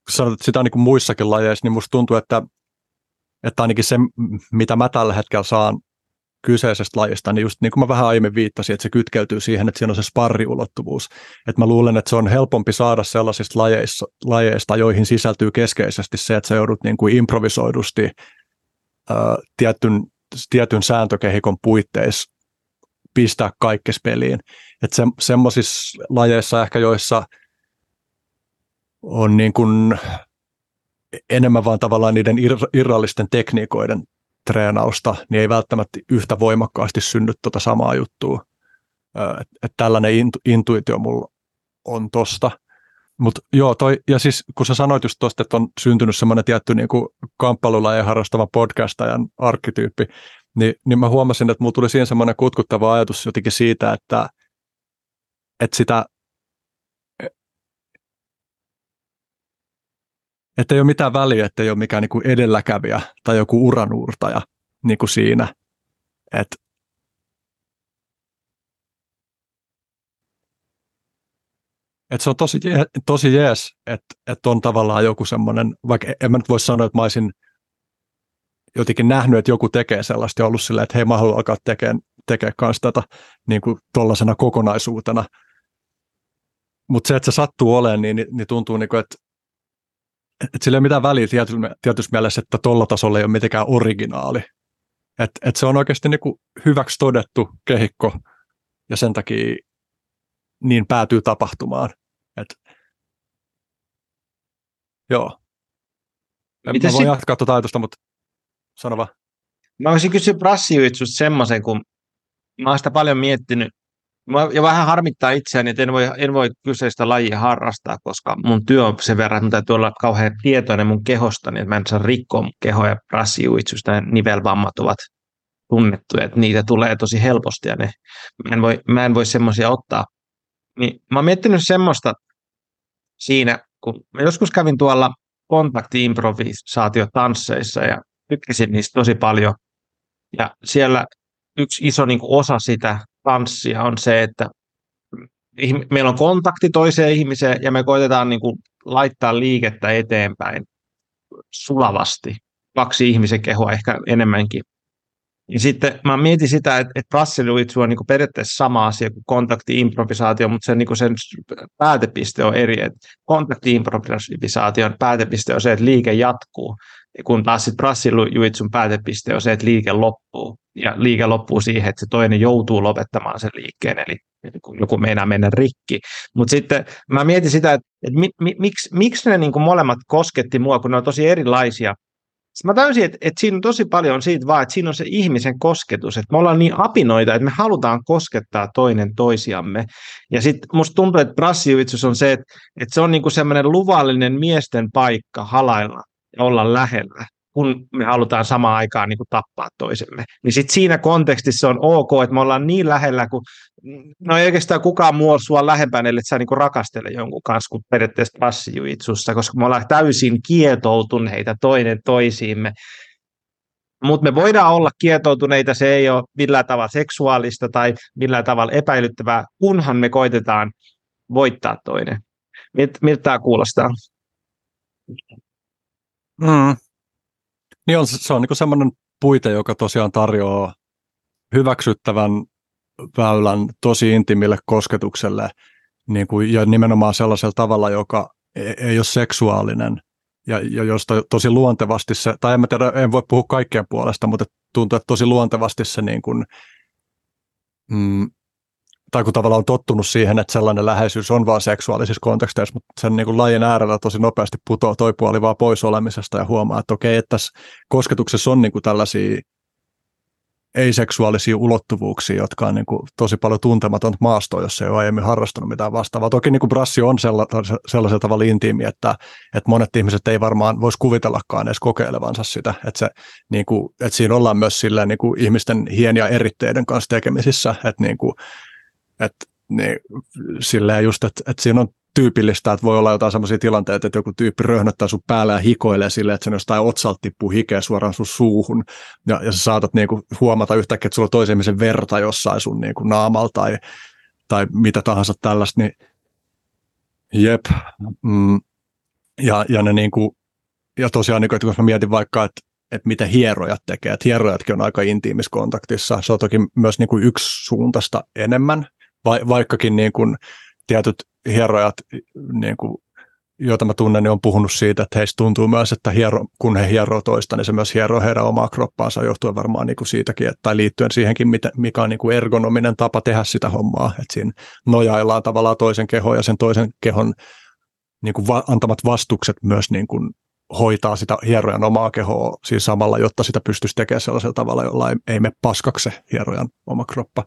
kun sanot, sitä on niin kuin muissakin lajeissa, niin musta tuntuu, että, että ainakin se, mitä mä tällä hetkellä saan kyseisestä lajista, niin just niin kuin mä vähän aiemmin viittasin, että se kytkeytyy siihen, että siinä on se sparriulottuvuus. Että mä luulen, että se on helpompi saada sellaisista lajeista, lajeista joihin sisältyy keskeisesti se, että sä joudut niin kuin improvisoidusti ää, tietyn, tietyn sääntökehikon puitteissa pistää kaikkes peliin. Että se, semmoisissa lajeissa ehkä, joissa on niin kuin enemmän vaan tavallaan niiden irrallisten tekniikoiden treenausta, niin ei välttämättä yhtä voimakkaasti synny tuota samaa juttua. Et, et tällainen intu, intuitio mulla on tosta. Mutta joo, toi, ja siis kun sä sanoit just tosta, että on syntynyt semmoinen tietty niin ja harrastava podcastajan arkkityyppi, niin, niin mä huomasin, että mulla tuli siinä semmoinen kutkuttava ajatus jotenkin siitä, että, että sitä että ei ole mitään väliä, että ei ole mikään niin kuin edelläkävijä tai joku uranuurtaja niin kuin siinä. Et, et se on tosi, tosi jees, että et on tavallaan joku semmoinen, vaikka en mä nyt voi sanoa, että mä olisin jotenkin nähnyt, että joku tekee sellaista ja ollut silleen, että hei mä haluan alkaa tekemään tekee kanssa tätä niin kuin kokonaisuutena. Mutta se, että se sattuu olemaan, niin, niin, niin tuntuu, niin kuin, että, että sillä ei ole mitään väliä tietyssä, mielessä, että tuolla tasolla ei ole mitenkään originaali. Et, et se on oikeasti niin kuin hyväksi todettu kehikko ja sen takia niin päätyy tapahtumaan. Et, joo. Miten mä voin jatkaa tuota ajatusta, mutta sano vaan. Mä olisin kysyä brassijutsusta semmoisen, kun mä oon sitä paljon miettinyt. Mä, ja vähän harmittaa itseäni, että en voi, en voi kyseistä lajia harrastaa, koska mun työ on sen verran, että mun täytyy olla kauhean tietoinen mun kehosta, niin että mä en saa rikkoa mun kehoa ja brassijuitsusta ja nivelvammat ovat tunnettuja, että niitä tulee tosi helposti ja ne, mä en voi, mä en voi semmoisia ottaa. Niin mä oon miettinyt semmoista siinä, kun mä joskus kävin tuolla kontakti-improvisaatiotansseissa ja tykkäsin niistä tosi paljon. Ja siellä yksi iso niin kuin osa sitä tanssia on se, että meillä on kontakti toiseen ihmiseen ja me koitetaan niin kuin laittaa liikettä eteenpäin sulavasti. Kaksi ihmisen kehoa ehkä enemmänkin. Ja sitten mä mietin sitä, että, että brassiluitsu on niin kuin periaatteessa sama asia kuin kontakti-improvisaatio, mutta sen, niin kuin sen päätepiste on eri. kontakti-improvisaation päätepiste on se, että liike jatkuu kun taas sitten brassiluitsun päätepiste on se, että liike loppuu. Ja liike loppuu siihen, että se toinen joutuu lopettamaan sen liikkeen, eli joku meinaa mennä rikki. Mutta sitten mä mietin sitä, että, että mi, mi, miksi, miksi ne niin kuin molemmat kosketti mua, kun ne on tosi erilaisia. Sitten mä täysin, että, että siinä on tosi paljon siitä vaan, että siinä on se ihmisen kosketus, että me ollaan niin apinoita, että me halutaan koskettaa toinen toisiamme. Ja sitten musta tuntuu, että brassijuitsus on se, että, että se on niin kuin semmoinen luvallinen miesten paikka halailla olla lähellä, kun me halutaan samaan aikaan niin kuin tappaa toisemme. Niin sitten siinä kontekstissa on ok, että me ollaan niin lähellä, kun no ei oikeastaan kukaan muu sua lähempänä, että sä niin kuin rakastele jonkun kanssa kuin periaatteessa passijuitsussa, koska me ollaan täysin kietoutuneita toinen toisiimme. Mutta me voidaan olla kietoutuneita, se ei ole millään tavalla seksuaalista tai millään tavalla epäilyttävää, kunhan me koitetaan voittaa toinen. Miltä tämä kuulostaa? Mm. Niin on, se on niin semmoinen puite, joka tosiaan tarjoaa hyväksyttävän väylän tosi intimille kosketukselle niin kuin, ja nimenomaan sellaisella tavalla, joka ei, ei ole seksuaalinen. Ja, ja josta tosi luontevasti se, tai en mä tiedä, en voi puhua kaikkien puolesta, mutta tuntuu, että tosi luontevasti se niin kuin, mm, tai kun tavallaan on tottunut siihen, että sellainen läheisyys on vain seksuaalisissa konteksteissa, mutta sen niin kuin lajin äärellä tosi nopeasti putoaa toi puoli vaan pois olemisesta ja huomaa, että okei, että tässä kosketuksessa on niin kuin tällaisia ei-seksuaalisia ulottuvuuksia, jotka on niin kuin tosi paljon tuntematonta maastoa, jos ei ole aiemmin harrastanut mitään vastaavaa. Toki niin kuin brassi on sella, sellaisella tavalla intiimi, että, että monet ihmiset ei varmaan voisi kuvitellakaan edes kokeilevansa sitä. Että, se, niin kuin, että siinä ollaan myös sillä, niin kuin ihmisten hienia eritteiden kanssa tekemisissä, että niin kuin, että niin, silleen just, että, että siinä on tyypillistä, että voi olla jotain sellaisia tilanteita, että joku tyyppi röhnöttää sun päällä ja hikoilee silleen, että sen jostain otsalta tippuu hikeä suoraan sun suuhun. Ja, ja sä saatat niinku huomata yhtäkkiä, että sulla on toisen verta jossain sun niinku naamalla tai, tai mitä tahansa tällaista, niin jep. Mm, ja, ja ne niinku, ja tosiaan, niin kuin, että kun mä mietin vaikka, että että mitä hierojat tekee. Että hierojatkin on aika intiimis kontaktissa. Se on toki myös niin kuin yksi suuntasta enemmän, va- vaikkakin niin kuin tietyt hierojat, niin kuin, joita mä tunnen, niin on puhunut siitä, että heistä tuntuu myös, että hiero, kun he hieroo toista, niin se myös hieroo heidän omaa kroppaansa johtuen varmaan niin kuin siitäkin, että, tai liittyen siihenkin, mikä on niin kuin ergonominen tapa tehdä sitä hommaa. Että siinä nojaillaan tavallaan toisen kehon ja sen toisen kehon niin kuin va- antamat vastukset myös niin kuin hoitaa sitä hierojan omaa kehoa siis samalla, jotta sitä pystyisi tekemään sellaisella tavalla, jolla ei, ei mene paskaksi se hierojan oma kroppa.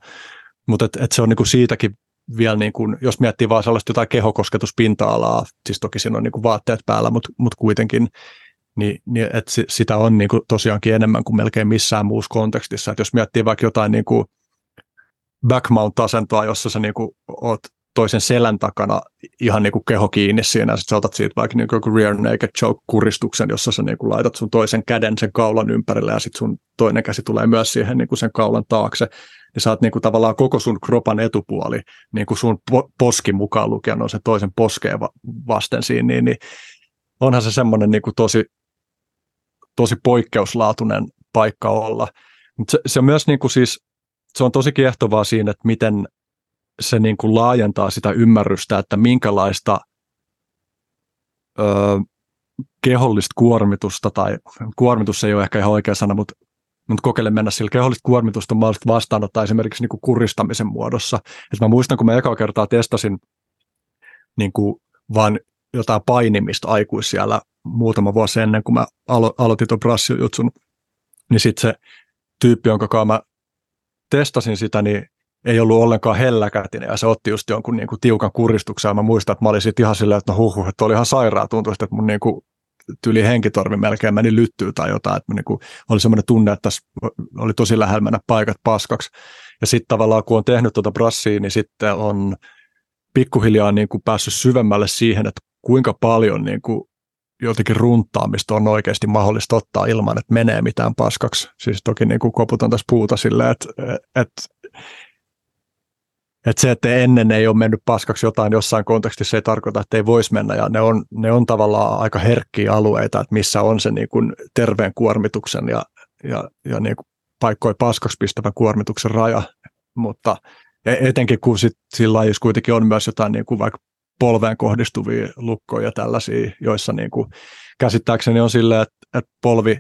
Mutta et, et se on niinku siitäkin vielä, niinku, jos miettii vaan sellaista jotain kehokosketuspinta-alaa, siis toki siinä on niinku vaatteet päällä, mutta mut kuitenkin, niin, niin et sitä on niinku tosiaankin enemmän kuin melkein missään muussa kontekstissa. Et jos miettii vaikka jotain niinku backmount-asentoa, jossa sä niinku oot toisen selän takana ihan niin kuin keho kiinni siinä, ja sitten sä otat siitä vaikka niin kuin rear naked choke kuristuksen, jossa sä niin kuin laitat sun toisen käden sen kaulan ympärille, ja sitten sun toinen käsi tulee myös siihen niin kuin sen kaulan taakse, niin sä oot niin kuin tavallaan koko sun kropan etupuoli, niin kuin sun poski mukaan lukien on se toisen poskeen vasten siinä, niin, niin onhan se semmoinen niin tosi, tosi poikkeuslaatuinen paikka olla. Mutta se, se on myös niin kuin siis, se on tosi kiehtovaa siinä, että miten se niin kuin laajentaa sitä ymmärrystä, että minkälaista ö, kehollista kuormitusta, tai kuormitus ei ole ehkä ihan oikea sana, mutta, mutta kokeile mennä sillä kehollista kuormitusta mahdollista vastaanottaa esimerkiksi niin kuin kuristamisen muodossa. Et mä muistan, kun mä eka kertaa testasin niin kuin vaan jotain painimista aikuis siellä muutama vuosi ennen kuin mä alo- aloitin tuon brassijutsun, niin sitten se tyyppi, jonka kanssa mä testasin sitä, niin ei ollut ollenkaan helläkätinen ja se otti just jonkun niin kuin tiukan kuristuksen ja mä muistan, että mä olin sitten ihan silleen, että no huh, huh että oli ihan sairaan, tuntui, että mun niin kuin tyli henkitorvi melkein meni lyttyy tai jotain, että niin kuin oli semmoinen tunne, että tässä oli tosi lähellä mennä paikat paskaksi. Ja sitten tavallaan kun on tehnyt tuota brassia, niin sitten on pikkuhiljaa niin kuin päässyt syvemmälle siihen, että kuinka paljon niin kuin jotenkin runtaamista on oikeasti mahdollista ottaa ilman, että menee mitään paskaksi. Siis toki niin kuin koputan tässä puuta silleen, että, että että se, että ennen ei ole mennyt paskaksi jotain jossain kontekstissa, ei tarkoita, että ei voisi mennä. Ja ne on, ne on tavallaan aika herkkiä alueita, että missä on se niin kuin terveen kuormituksen ja, ja, ja niin kuin paikkoja paskaksi pistävän kuormituksen raja. Mutta e-, etenkin kun sit, sillä lajissa kuitenkin on myös jotain niin kuin vaikka polveen kohdistuvia lukkoja ja tällaisia, joissa niin kuin käsittääkseni on silleen, että, että polvi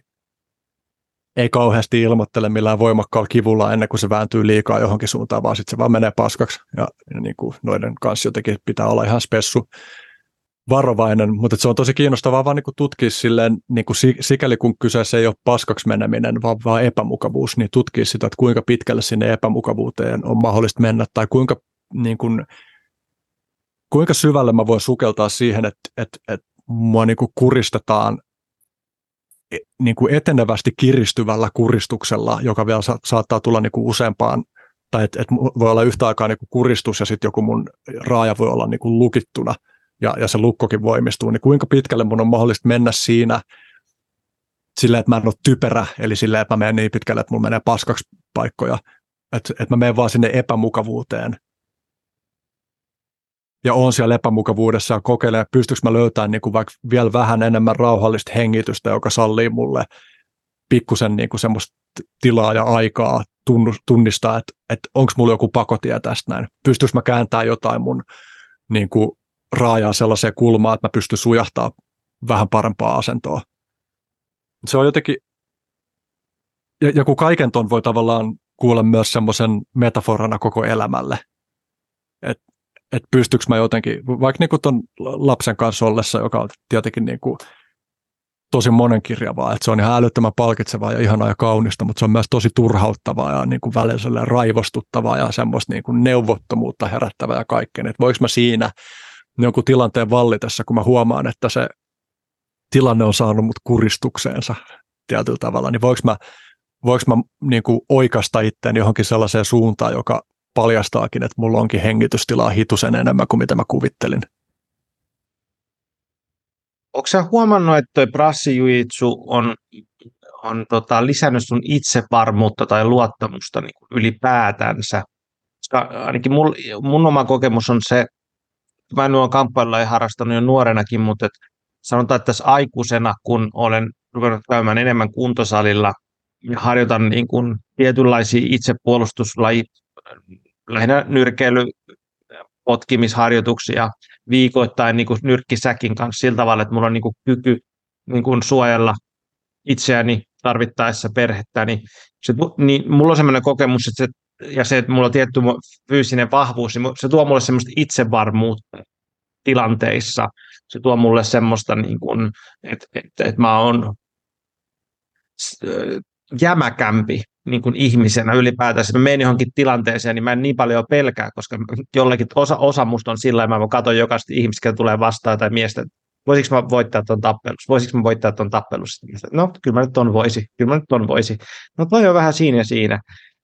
ei kauheasti ilmoittele millään voimakkaalla kivulla ennen kuin se vääntyy liikaa johonkin suuntaan, vaan sitten se vaan menee paskaksi. Ja, niin kuin noiden kanssa jotenkin pitää olla ihan spessu varovainen, mutta se on tosi kiinnostavaa vaan niin tutkia silleen, niin kuin sikäli kun kyseessä ei ole paskaksi meneminen, vaan, vaan epämukavuus, niin tutkia sitä, että kuinka pitkälle sinne epämukavuuteen on mahdollista mennä, tai kuinka, niin kuin, kuinka syvälle mä voin sukeltaa siihen, että, että, että mua niin kuin kuristetaan niin kuin etenevästi kiristyvällä kuristuksella, joka vielä sa- saattaa tulla niin kuin useampaan, tai että et voi olla yhtä aikaa niin kuin kuristus ja sitten joku mun raaja voi olla niin kuin lukittuna ja, ja se lukkokin voimistuu, niin kuinka pitkälle mun on mahdollista mennä siinä silleen, että mä en ole typerä, eli silleen, että mä menen niin pitkälle, että mulla menee paskaksi paikkoja, että, että mä menen vaan sinne epämukavuuteen ja on siellä epämukavuudessa ja kokeilee, pystyykö mä löytämään niin kuin vaikka vielä vähän enemmän rauhallista hengitystä, joka sallii mulle pikkusen niin kuin semmoista tilaa ja aikaa tunnistaa, että, että onko mulla joku pakotie tästä näin. Pystyykö mä kääntämään jotain mun niin kuin raajaa sellaiseen kulmaan, että mä pystyn sujahtaa vähän parempaa asentoa. Se on jotenkin, ja, ja kun kaiken ton voi tavallaan kuulla myös semmoisen metaforana koko elämälle, että että pystyykö mä jotenkin, vaikka niin tuon lapsen kanssa ollessa, joka on tietenkin niin kuin tosi monenkirjavaa, että se on ihan älyttömän palkitsevaa ja ihanaa ja kaunista, mutta se on myös tosi turhauttavaa ja niin kuin välillä raivostuttavaa ja semmoista niin kuin neuvottomuutta herättävää ja kaikkea. Että voiko mä siinä jonkun tilanteen vallitessa, kun mä huomaan, että se tilanne on saanut mut kuristukseensa tietyllä tavalla, niin voiko mä, voiko mä niin kuin oikasta itseäni johonkin sellaiseen suuntaan, joka paljastaakin, että mulla onkin hengitystilaa hitusen enemmän kuin mitä mä kuvittelin. Onko sä huomannut, että toi brassijujitsu on, on tota, lisännyt sun itsevarmuutta tai luottamusta niin kuin ylipäätänsä? Koska ainakin mul, mun oma kokemus on se, mä ole kamppailla harrastanut jo nuorenakin, mutta et sanotaan, että tässä aikuisena, kun olen ruvennut käymään enemmän kuntosalilla ja harjoitan niin kuin tietynlaisia itsepuolustuslajit lähinnä nyrkeily, potkimisharjoituksia viikoittain niin kuin nyrkkisäkin kanssa sillä tavalla, että mulla on niin kuin kyky niin kuin suojella itseäni tarvittaessa perhettä, niin, se, niin mulla on sellainen kokemus, että se, ja se, että mulla on tietty fyysinen vahvuus, niin se tuo mulle semmoista itsevarmuutta tilanteissa. Se tuo mulle semmoista, niin kuin, että, että, että mä oon jämäkämpi niin kuin ihmisenä ylipäätään, jos mä menen johonkin tilanteeseen, niin mä en niin paljon pelkää, koska jollakin osa, osa musta on sillä että mä katson jokaista ihmistä, joka tulee vastaan tai miestä, voisiko mä voittaa tuon tappelussa, voisiko mä voittaa tuon tappelussa. No, kyllä mä nyt ton voisi, kyllä mä nyt ton voisi. No toi on vähän siinä ja siinä.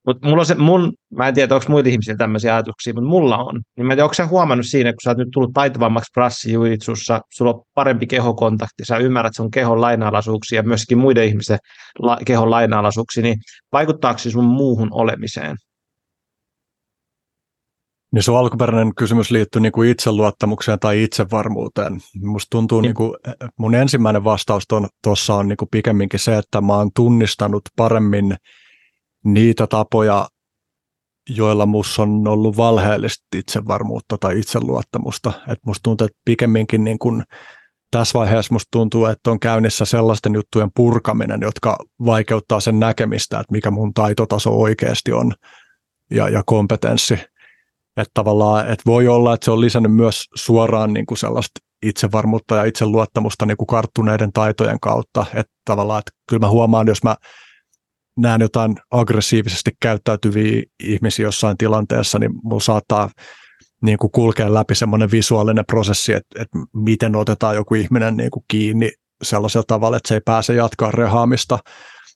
Mutta mulla on se, mun, mä en tiedä, onko muita ihmisiä tämmöisiä ajatuksia, mutta mulla on. Niin mä en tiedä, onko sä huomannut siinä, kun sä oot nyt tullut taitavammaksi prassijujitsussa, sulla on parempi kehokontakti, sä ymmärrät sun kehon lainalaisuuksia ja myöskin muiden ihmisten la, kehon lainalaisuuksia, niin vaikuttaako se sun muuhun olemiseen? Niin sun alkuperäinen kysymys liittyy niin kuin itseluottamukseen tai itsevarmuuteen. Musta tuntuu, niin. Kuin, mun ensimmäinen vastaus tuossa on niin kuin pikemminkin se, että mä oon tunnistanut paremmin niitä tapoja, joilla musta on ollut valheellista itsevarmuutta tai itseluottamusta. Et musta tuntuu, että pikemminkin niin kuin tässä vaiheessa musta tuntuu, että on käynnissä sellaisten juttujen purkaminen, jotka vaikeuttaa sen näkemistä, että mikä mun taitotaso oikeasti on ja, ja kompetenssi. Että tavallaan, että voi olla, että se on lisännyt myös suoraan niin kuin sellaista itsevarmuutta ja itseluottamusta niin kuin karttuneiden taitojen kautta. Että tavallaan, että kyllä mä huomaan, jos mä näen jotain aggressiivisesti käyttäytyviä ihmisiä jossain tilanteessa, niin mulla saattaa niin kuin kulkea läpi semmoinen visuaalinen prosessi, että, että miten otetaan joku ihminen niin kuin kiinni sellaisella tavalla, että se ei pääse jatkaa rehaamista.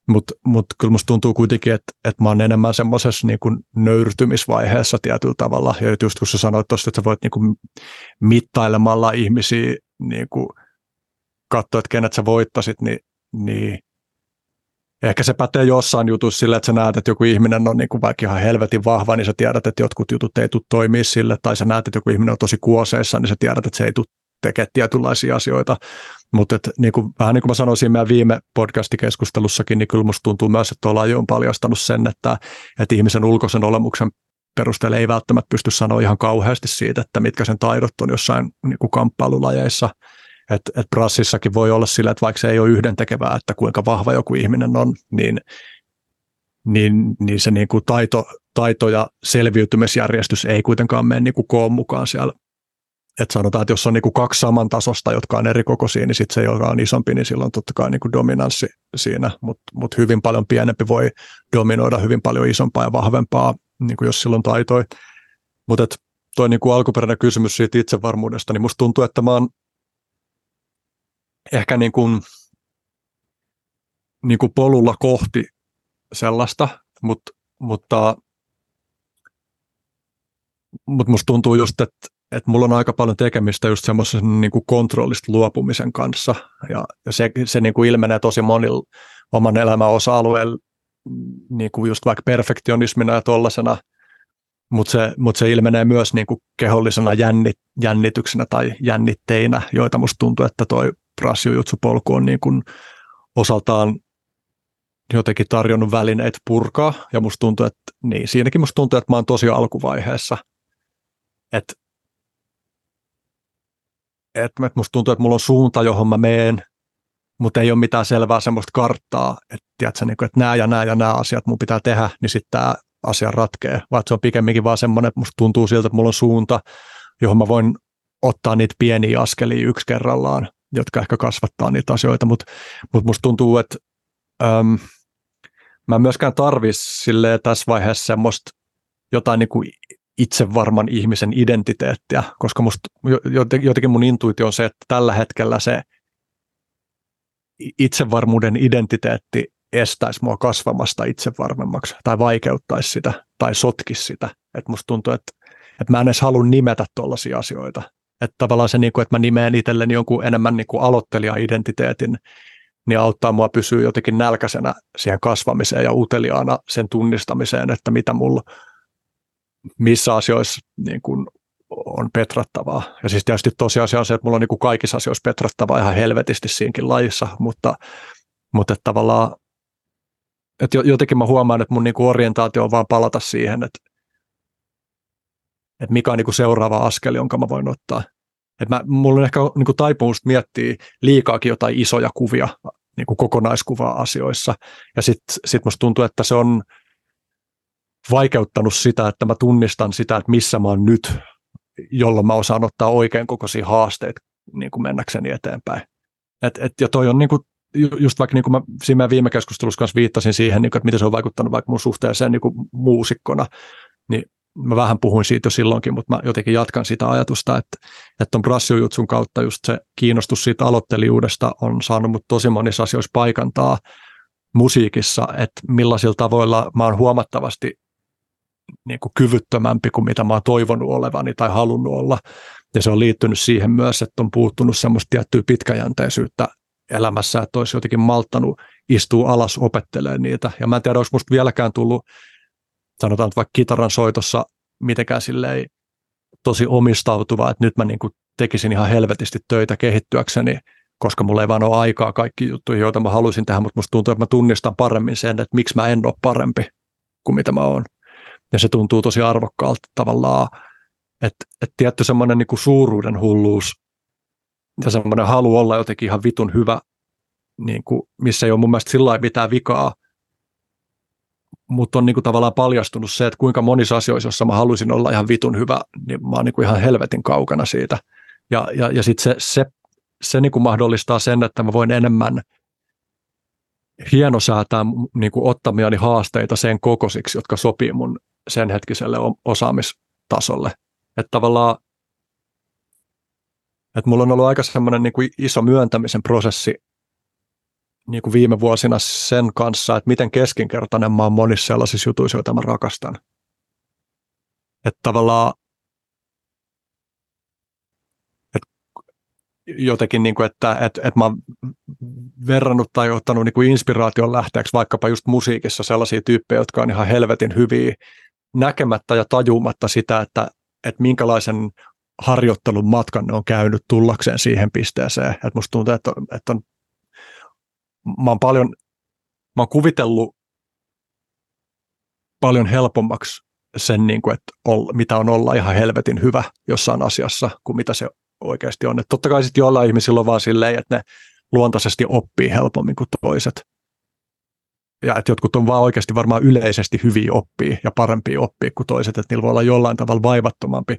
Mutta mut kyllä musta tuntuu kuitenkin, että, että mä oon enemmän semmoisessa niin kuin nöyrtymisvaiheessa tietyllä tavalla. Ja just kun sä sanoit tuosta, että sä voit niin kuin mittailemalla ihmisiä niin kuin katsoa, että kenet sä voittasit, niin, niin ehkä se pätee jossain jutussa sille, että sä näet, että joku ihminen on niin kuin vaikka ihan helvetin vahva, niin sä tiedät, että jotkut jutut ei tule toimia sille, tai sä näet, että joku ihminen on tosi kuoseissa, niin sä tiedät, että se ei tule tekemään tietynlaisia asioita. Mutta niin vähän niin kuin mä sanoisin meidän viime podcastikeskustelussakin, niin kyllä musta tuntuu myös, että ollaan jo paljastanut sen, että, että ihmisen ulkoisen olemuksen perusteella ei välttämättä pysty sanoa ihan kauheasti siitä, että mitkä sen taidot on jossain niin kuin kamppailulajeissa – että et brassissakin voi olla sillä, että vaikka se ei ole yhdentekevää, että kuinka vahva joku ihminen on, niin, niin, niin se niin kuin taito, taito ja selviytymisjärjestys ei kuitenkaan mene niin kuin koon mukaan siellä. Et sanotaan, että jos on niin kuin kaksi samantasosta, jotka on eri kokoisia, niin sitten se, joka on isompi, niin silloin totta kai niin kuin dominanssi siinä, mutta mut hyvin paljon pienempi voi dominoida hyvin paljon isompaa ja vahvempaa, niin kuin jos silloin taitoi. Mutta toi niin kuin alkuperäinen kysymys siitä itsevarmuudesta, niin musta tuntuu, että mä oon ehkä niin kuin, niin kuin polulla kohti sellaista, mutta, mutta, mutta musta tuntuu just, että, että mulla on aika paljon tekemistä just semmoisen niin kuin kontrollista luopumisen kanssa. Ja, ja se, se niin kuin ilmenee tosi monilla oman elämän osa-alueilla, niin kuin just vaikka perfektionismina ja tollasena, mutta se, mut se ilmenee myös niin kuin kehollisena jännit, jännityksenä tai jännitteinä, joita musta tuntuu, että toi brassijutsu-polku on niin kuin osaltaan jotenkin tarjonnut välineitä purkaa, ja musta tuntuu, että niin, siinäkin musta tuntuu, että mä oon tosi alkuvaiheessa. Että et, et musta tuntuu, että mulla on suunta, johon mä meen, mutta ei ole mitään selvää semmoista karttaa, että, tiedätkö, niin kuin, että nämä ja nämä ja nämä asiat mun pitää tehdä, niin sitten tämä asia ratkee, vaan se on pikemminkin vaan semmoinen, että musta tuntuu siltä, että mulla on suunta, johon mä voin ottaa niitä pieniä askelia yksi kerrallaan jotka ehkä kasvattaa niitä asioita, mutta mut musta tuntuu, että äm, mä en myöskään tarvisi tässä vaiheessa semmoista jotain niin kuin itsevarman ihmisen identiteettiä, koska musta jotenkin mun intuitio on se, että tällä hetkellä se itsevarmuuden identiteetti estäisi mua kasvamasta itsevarmemmaksi tai vaikeuttaisi sitä tai sotkisi sitä. Että musta tuntuu, että, että mä en edes halua nimetä tuollaisia asioita. Että tavallaan se, niin kuin, että mä nimeen itselleni jonkun enemmän niin kuin aloittelija-identiteetin, niin auttaa mua pysyä jotenkin nälkäisenä siihen kasvamiseen ja uteliaana sen tunnistamiseen, että mitä mulla missä asioissa niin kuin on petrattavaa. Ja siis tietysti tosiasia on se, että mulla on niin kuin kaikissa asioissa petrattavaa ihan helvetisti siinkin lajissa, mutta, mutta että tavallaan että jotenkin mä huomaan, että mun niin kuin orientaatio on vaan palata siihen, että että mikä on niin kuin seuraava askel, jonka mä voin ottaa. Et mä, mulla on ehkä niin kuin taipumus miettiä liikaakin jotain isoja kuvia, niin kuin kokonaiskuvaa asioissa. Ja sitten sit musta tuntuu, että se on vaikeuttanut sitä, että mä tunnistan sitä, että missä mä oon nyt, jolloin mä osaan ottaa oikein kokoisia haasteita niin kuin mennäkseni eteenpäin. Et, et, ja toi on niin kuin, just vaikka niin kuin mä siinä viime keskustelussa kanssa viittasin siihen, niin kuin, että miten se on vaikuttanut vaikka mun suhteeseen niin kuin muusikkona, niin mä vähän puhuin siitä jo silloinkin, mutta mä jotenkin jatkan sitä ajatusta, että, että on brassijutsun kautta just se kiinnostus siitä aloittelijuudesta on saanut mut tosi monissa asioissa paikantaa musiikissa, että millaisilla tavoilla mä oon huomattavasti niin kuin kyvyttömämpi kuin mitä mä oon toivonut olevani tai halunnut olla. Ja se on liittynyt siihen myös, että on puuttunut semmoista tiettyä pitkäjänteisyyttä elämässä, että olisi jotenkin malttanut istua alas opettelemaan niitä. Ja mä en tiedä, olisi musta vieläkään tullut, sanotaan vaikka kitaran soitossa mitenkään silleen tosi omistautuva, että nyt mä niin kuin tekisin ihan helvetisti töitä kehittyäkseni, koska mulla ei vaan ole aikaa kaikki juttuja, joita mä haluaisin tehdä, mutta musta tuntuu, että mä tunnistan paremmin sen, että miksi mä en ole parempi kuin mitä mä oon. Ja se tuntuu tosi arvokkaalta tavallaan, että, että tietty semmoinen niin suuruuden hulluus ja semmoinen halu olla jotenkin ihan vitun hyvä, niin kuin, missä ei ole mun mielestä sillä mitään vikaa, mutta on niin kuin tavallaan paljastunut se, että kuinka monissa asioissa, joissa mä haluaisin olla ihan vitun hyvä, niin mä oon niin kuin ihan helvetin kaukana siitä. Ja, ja, ja sitten se, se, se niin kuin mahdollistaa sen, että mä voin enemmän hienosäätää niin kuin ottamiani haasteita sen kokoisiksi, jotka sopii mun sen hetkiselle osaamistasolle. Että tavallaan, että mulla on ollut aika semmoinen niin kuin iso myöntämisen prosessi niin kuin viime vuosina sen kanssa, että miten keskinkertainen mä oon monissa sellaisissa jutuissa, joita mä rakastan. Että tavallaan että jotenkin, niin kuin, että, että, että mä oon verrannut tai ottanut niin kuin inspiraation lähteeksi vaikkapa just musiikissa sellaisia tyyppejä, jotka on ihan helvetin hyviä näkemättä ja tajumatta sitä, että, että minkälaisen harjoittelun matkan ne on käynyt tullakseen siihen pisteeseen. Että musta tuntuu, että, että on, mä paljon, mä oon kuvitellut paljon helpommaksi sen, niin kuin, että ol, mitä on olla ihan helvetin hyvä jossain asiassa, kuin mitä se oikeasti on. Että totta kai sitten jollain ihmisillä on vaan silleen, että ne luontaisesti oppii helpommin kuin toiset ja että jotkut on vaan oikeasti varmaan yleisesti hyviä oppii ja parempia oppia kuin toiset, että niillä voi olla jollain tavalla vaivattomampi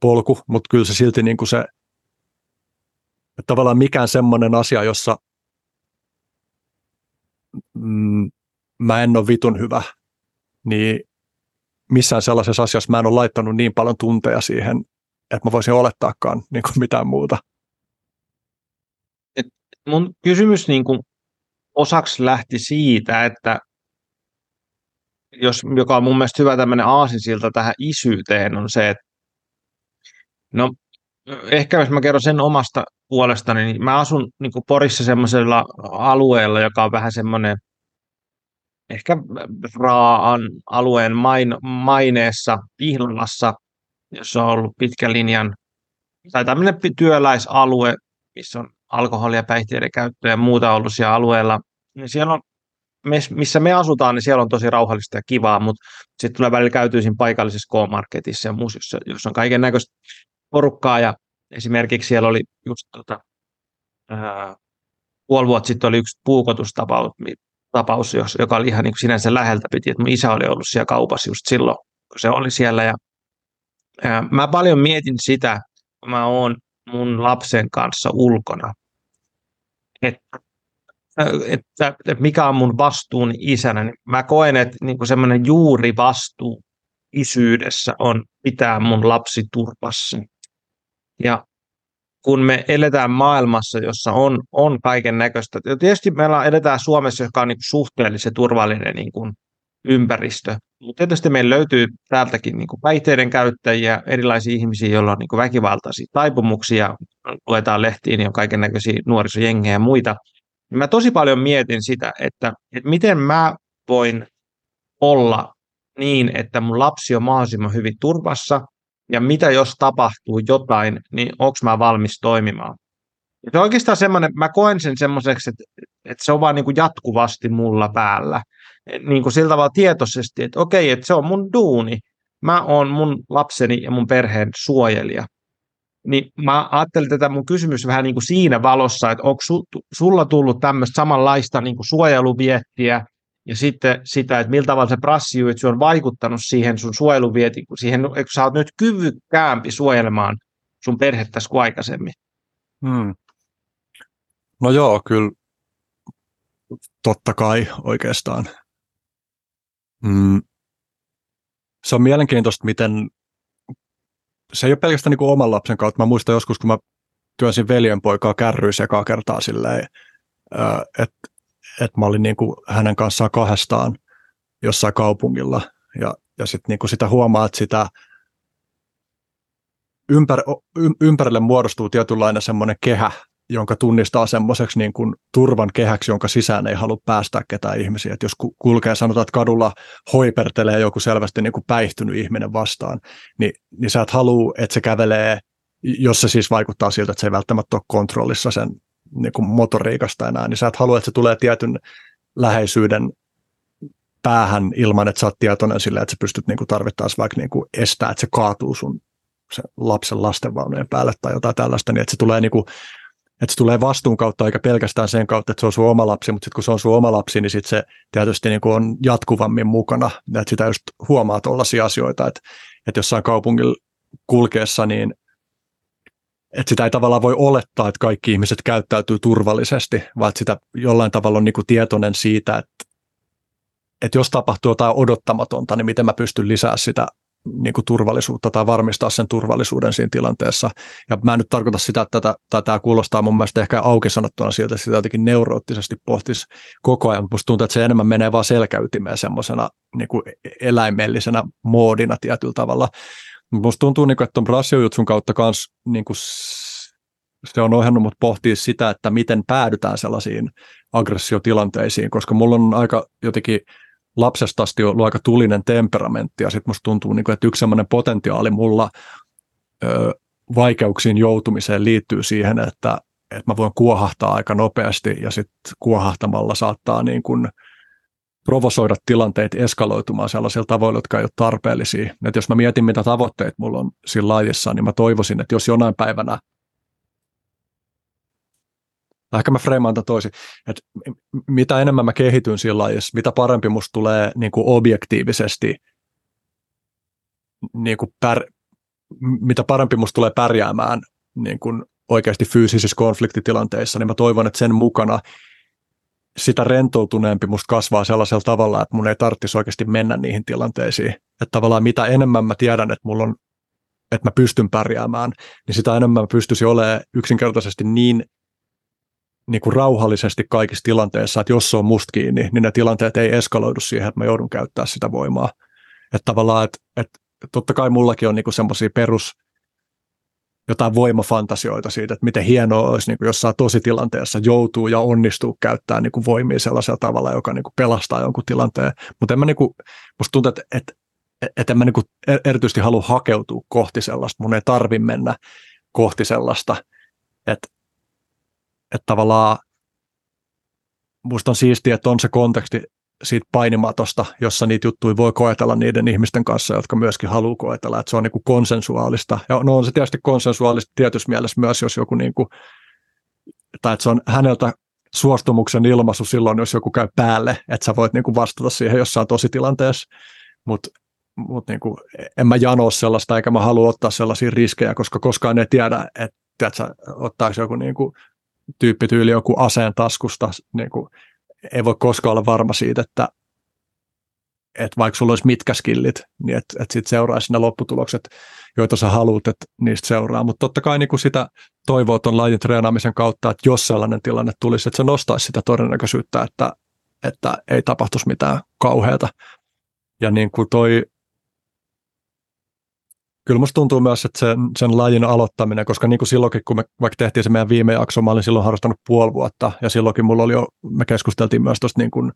polku, mutta kyllä se silti niin kuin se, että tavallaan mikään semmoinen asia, jossa mm, mä en ole vitun hyvä, niin missään sellaisessa asiassa mä en ole laittanut niin paljon tunteja siihen, että mä voisin olettaakaan niin kuin mitään muuta. Et mun kysymys niin kuin osaksi lähti siitä, että jos, joka on mun mielestä hyvä tämmöinen aasinsilta tähän isyyteen, on se, että no ehkä jos mä kerron sen omasta puolestani, niin mä asun niin kuin Porissa semmoisella alueella, joka on vähän semmoinen ehkä Raaan alueen main, maineessa Pihlalassa, jossa on ollut pitkän linjan, tai tämmöinen työläisalue, missä on alkoholia, päihteiden käyttöä ja muuta ollut siellä alueella, niin siellä on, missä me asutaan, niin siellä on tosi rauhallista ja kivaa, mutta sitten tulee välillä käytyisin paikallisessa K-marketissa ja muussa, jossa on kaiken näköistä porukkaa ja esimerkiksi siellä oli just tota, ää, puoli vuotta sitten oli yksi puukotustapaus, tapaus, joka oli ihan niin kuin sinänsä läheltä piti, että mun isä oli ollut siellä kaupassa just silloin, kun se oli siellä ja ää, mä paljon mietin sitä, kun mä oon mun lapsen kanssa ulkona, että, että, että mikä on mun vastuuni isänä, niin mä koen, että niin semmoinen juuri vastuu isyydessä on pitää mun lapsi turvassa. Ja kun me eletään maailmassa, jossa on, on kaiken näköistä, tietysti meillä eletään Suomessa, joka on niin suhteellisen turvallinen niin kuin ympäristö, mutta tietysti meillä löytyy täältäkin niin päihteiden käyttäjiä, erilaisia ihmisiä, joilla on niin väkivaltaisia taipumuksia, luetaan lehtiin, on kaiken näköisiä nuorisojengejä ja muita. Mä tosi paljon mietin sitä, että, että miten mä voin olla niin, että mun lapsi on mahdollisimman hyvin turvassa, ja mitä jos tapahtuu jotain, niin onko mä valmis toimimaan. Ja se on oikeastaan semmoinen, mä koen sen semmoiseksi, että, että se on vaan niin kuin jatkuvasti mulla päällä niin kuin sillä tavalla tietoisesti, että okei, että se on mun duuni. Mä oon mun lapseni ja mun perheen suojelija. Niin mä ajattelin tätä mun kysymys vähän niin kuin siinä valossa, että onko su, sulla tullut tämmöistä samanlaista niin kuin suojeluviettiä ja sitten sitä, että miltä tavalla se prassijuitsu on vaikuttanut siihen sun suojeluvietiin, kun siihen, kun sä oot nyt kyvykkäämpi suojelemaan sun perhettä kuin aikaisemmin. Hmm. No joo, kyllä totta kai oikeastaan. Mm, se on mielenkiintoista, miten se ei ole pelkästään niin kuin oman lapsen kautta. Mä muistan joskus, kun mä työnsin veljenpoikaa kärryissä ekaa kertaa silleen, että että mä olin niin kuin hänen kanssaan kahdestaan jossain kaupungilla ja, ja sitten niin sitä huomaa, että sitä ympär, ympärille muodostuu tietynlainen semmoinen kehä, jonka tunnistaa semmoiseksi niin kuin turvan kehäksi, jonka sisään ei halua päästä ketään ihmisiä. Et jos kulkee, sanotaan, että kadulla hoipertelee joku selvästi niin kuin päihtynyt ihminen vastaan, niin, niin sä et halua, että se kävelee, jos se siis vaikuttaa siltä, että se ei välttämättä ole kontrollissa sen niin kuin motoriikasta enää, niin sä et halua, että se tulee tietyn läheisyyden päähän ilman, että sä oot tietoinen sille, että sä pystyt niin tarvittaessa vaikka niin kuin estää, että se kaatuu sun se lapsen lastenvaunujen päälle tai jotain tällaista, niin että se tulee niin kuin että se tulee vastuun kautta eikä pelkästään sen kautta, että se on sun oma lapsi, mutta sitten kun se on sun oma lapsi, niin sit se tietysti niin on jatkuvammin mukana, että sitä just huomaa tuollaisia asioita, että, että jossain kaupungilla kulkeessa, niin että sitä ei tavallaan voi olettaa, että kaikki ihmiset käyttäytyy turvallisesti, vaan että sitä jollain tavalla on niin kuin tietoinen siitä, että, että jos tapahtuu jotain odottamatonta, niin miten mä pystyn lisää sitä niin kuin turvallisuutta tai varmistaa sen turvallisuuden siinä tilanteessa. Ja mä en nyt tarkoita sitä, että tätä, tämä kuulostaa mun mielestä ehkä auki sanottuna siltä, että sitä jotenkin neuroottisesti pohtisi koko ajan, musta tuntuu, että se enemmän menee vaan selkäytimeen semmoisena niin eläimellisenä moodina tietyllä tavalla. Musta tuntuu, niin kuin, että tuon Brassiojutsun kautta kans, niin kuin se on ohjannut mut pohtia sitä, että miten päädytään sellaisiin aggressiotilanteisiin, koska mulla on aika jotenkin lapsesta asti ollut aika tulinen temperamentti ja sitten musta tuntuu, niin kuin, että yksi sellainen potentiaali mulla ö, vaikeuksiin joutumiseen liittyy siihen, että, että mä voin kuohahtaa aika nopeasti ja sitten kuohahtamalla saattaa niin kuin provosoida tilanteet eskaloitumaan sellaisilla tavoilla, jotka ei ole tarpeellisia. Et jos mä mietin, mitä tavoitteet mulla on siinä lajissa, niin mä toivoisin, että jos jonain päivänä ehkä mä freimaan toisin, että mitä enemmän mä kehityn siinä lajissa, mitä parempi musta tulee niin kuin objektiivisesti, niin kuin pär, mitä parempi musta tulee pärjäämään niin kuin oikeasti fyysisissä konfliktitilanteissa, niin mä toivon, että sen mukana sitä rentoutuneempi musta kasvaa sellaisella tavalla, että mun ei tarvitsisi oikeasti mennä niihin tilanteisiin. Että tavallaan mitä enemmän mä tiedän, että mulla on että mä pystyn pärjäämään, niin sitä enemmän mä pystyisin olemaan yksinkertaisesti niin niin kuin rauhallisesti kaikissa tilanteissa, että jos se on musta kiinni, niin ne tilanteet ei eskaloidu siihen, että mä joudun käyttää sitä voimaa. Että tavallaan, että, että totta kai mullakin on niin semmoisia perus jotain voimafantasioita siitä, että miten hienoa olisi niin kuin jossain tositilanteessa joutuu ja onnistuu käyttää niin kuin voimia sellaisella tavalla, joka niin kuin pelastaa jonkun tilanteen. Mutta en mä niin kuin, musta tuntuu, että, että, että en mä niin kuin er-, erityisesti halua hakeutua kohti sellaista. Mun ei tarvi mennä kohti sellaista, että että tavallaan musta on siistiä, että on se konteksti siitä painimatosta, jossa niitä juttuja voi koetella niiden ihmisten kanssa, jotka myöskin haluaa koetella, että se on niin kuin konsensuaalista. Ja no on se tietysti konsensuaalista tietyssä mielessä myös, jos joku niin kuin, tai että se on häneltä suostumuksen ilmaisu silloin, jos joku käy päälle, että sä voit niin kuin vastata siihen jossain tositilanteessa, mutta mut niin kuin, en mä janoa sellaista, eikä mä halua ottaa sellaisia riskejä, koska koskaan ei tiedä, että tiedätkö, ottaako joku niin kuin tyyppityyli joku aseen taskusta, niin kuin, ei voi koskaan olla varma siitä, että, että vaikka sulla olisi mitkä skillit, niin että, että sitten seuraisi ne lopputulokset, joita sä haluat, että niistä seuraa. Mutta totta kai niin kuin sitä toivoo tuon lajin treenaamisen kautta, että jos sellainen tilanne tulisi, että se nostaisi sitä todennäköisyyttä, että, että ei tapahtuisi mitään kauheata. Ja niin kuin toi kyllä musta tuntuu myös, että sen, sen lajin aloittaminen, koska niin kuin silloinkin, kun me vaikka tehtiin se meidän viime jakso, mä olin silloin harrastanut puoli vuotta, ja silloinkin mulla oli jo, me keskusteltiin myös tuosta niin kuin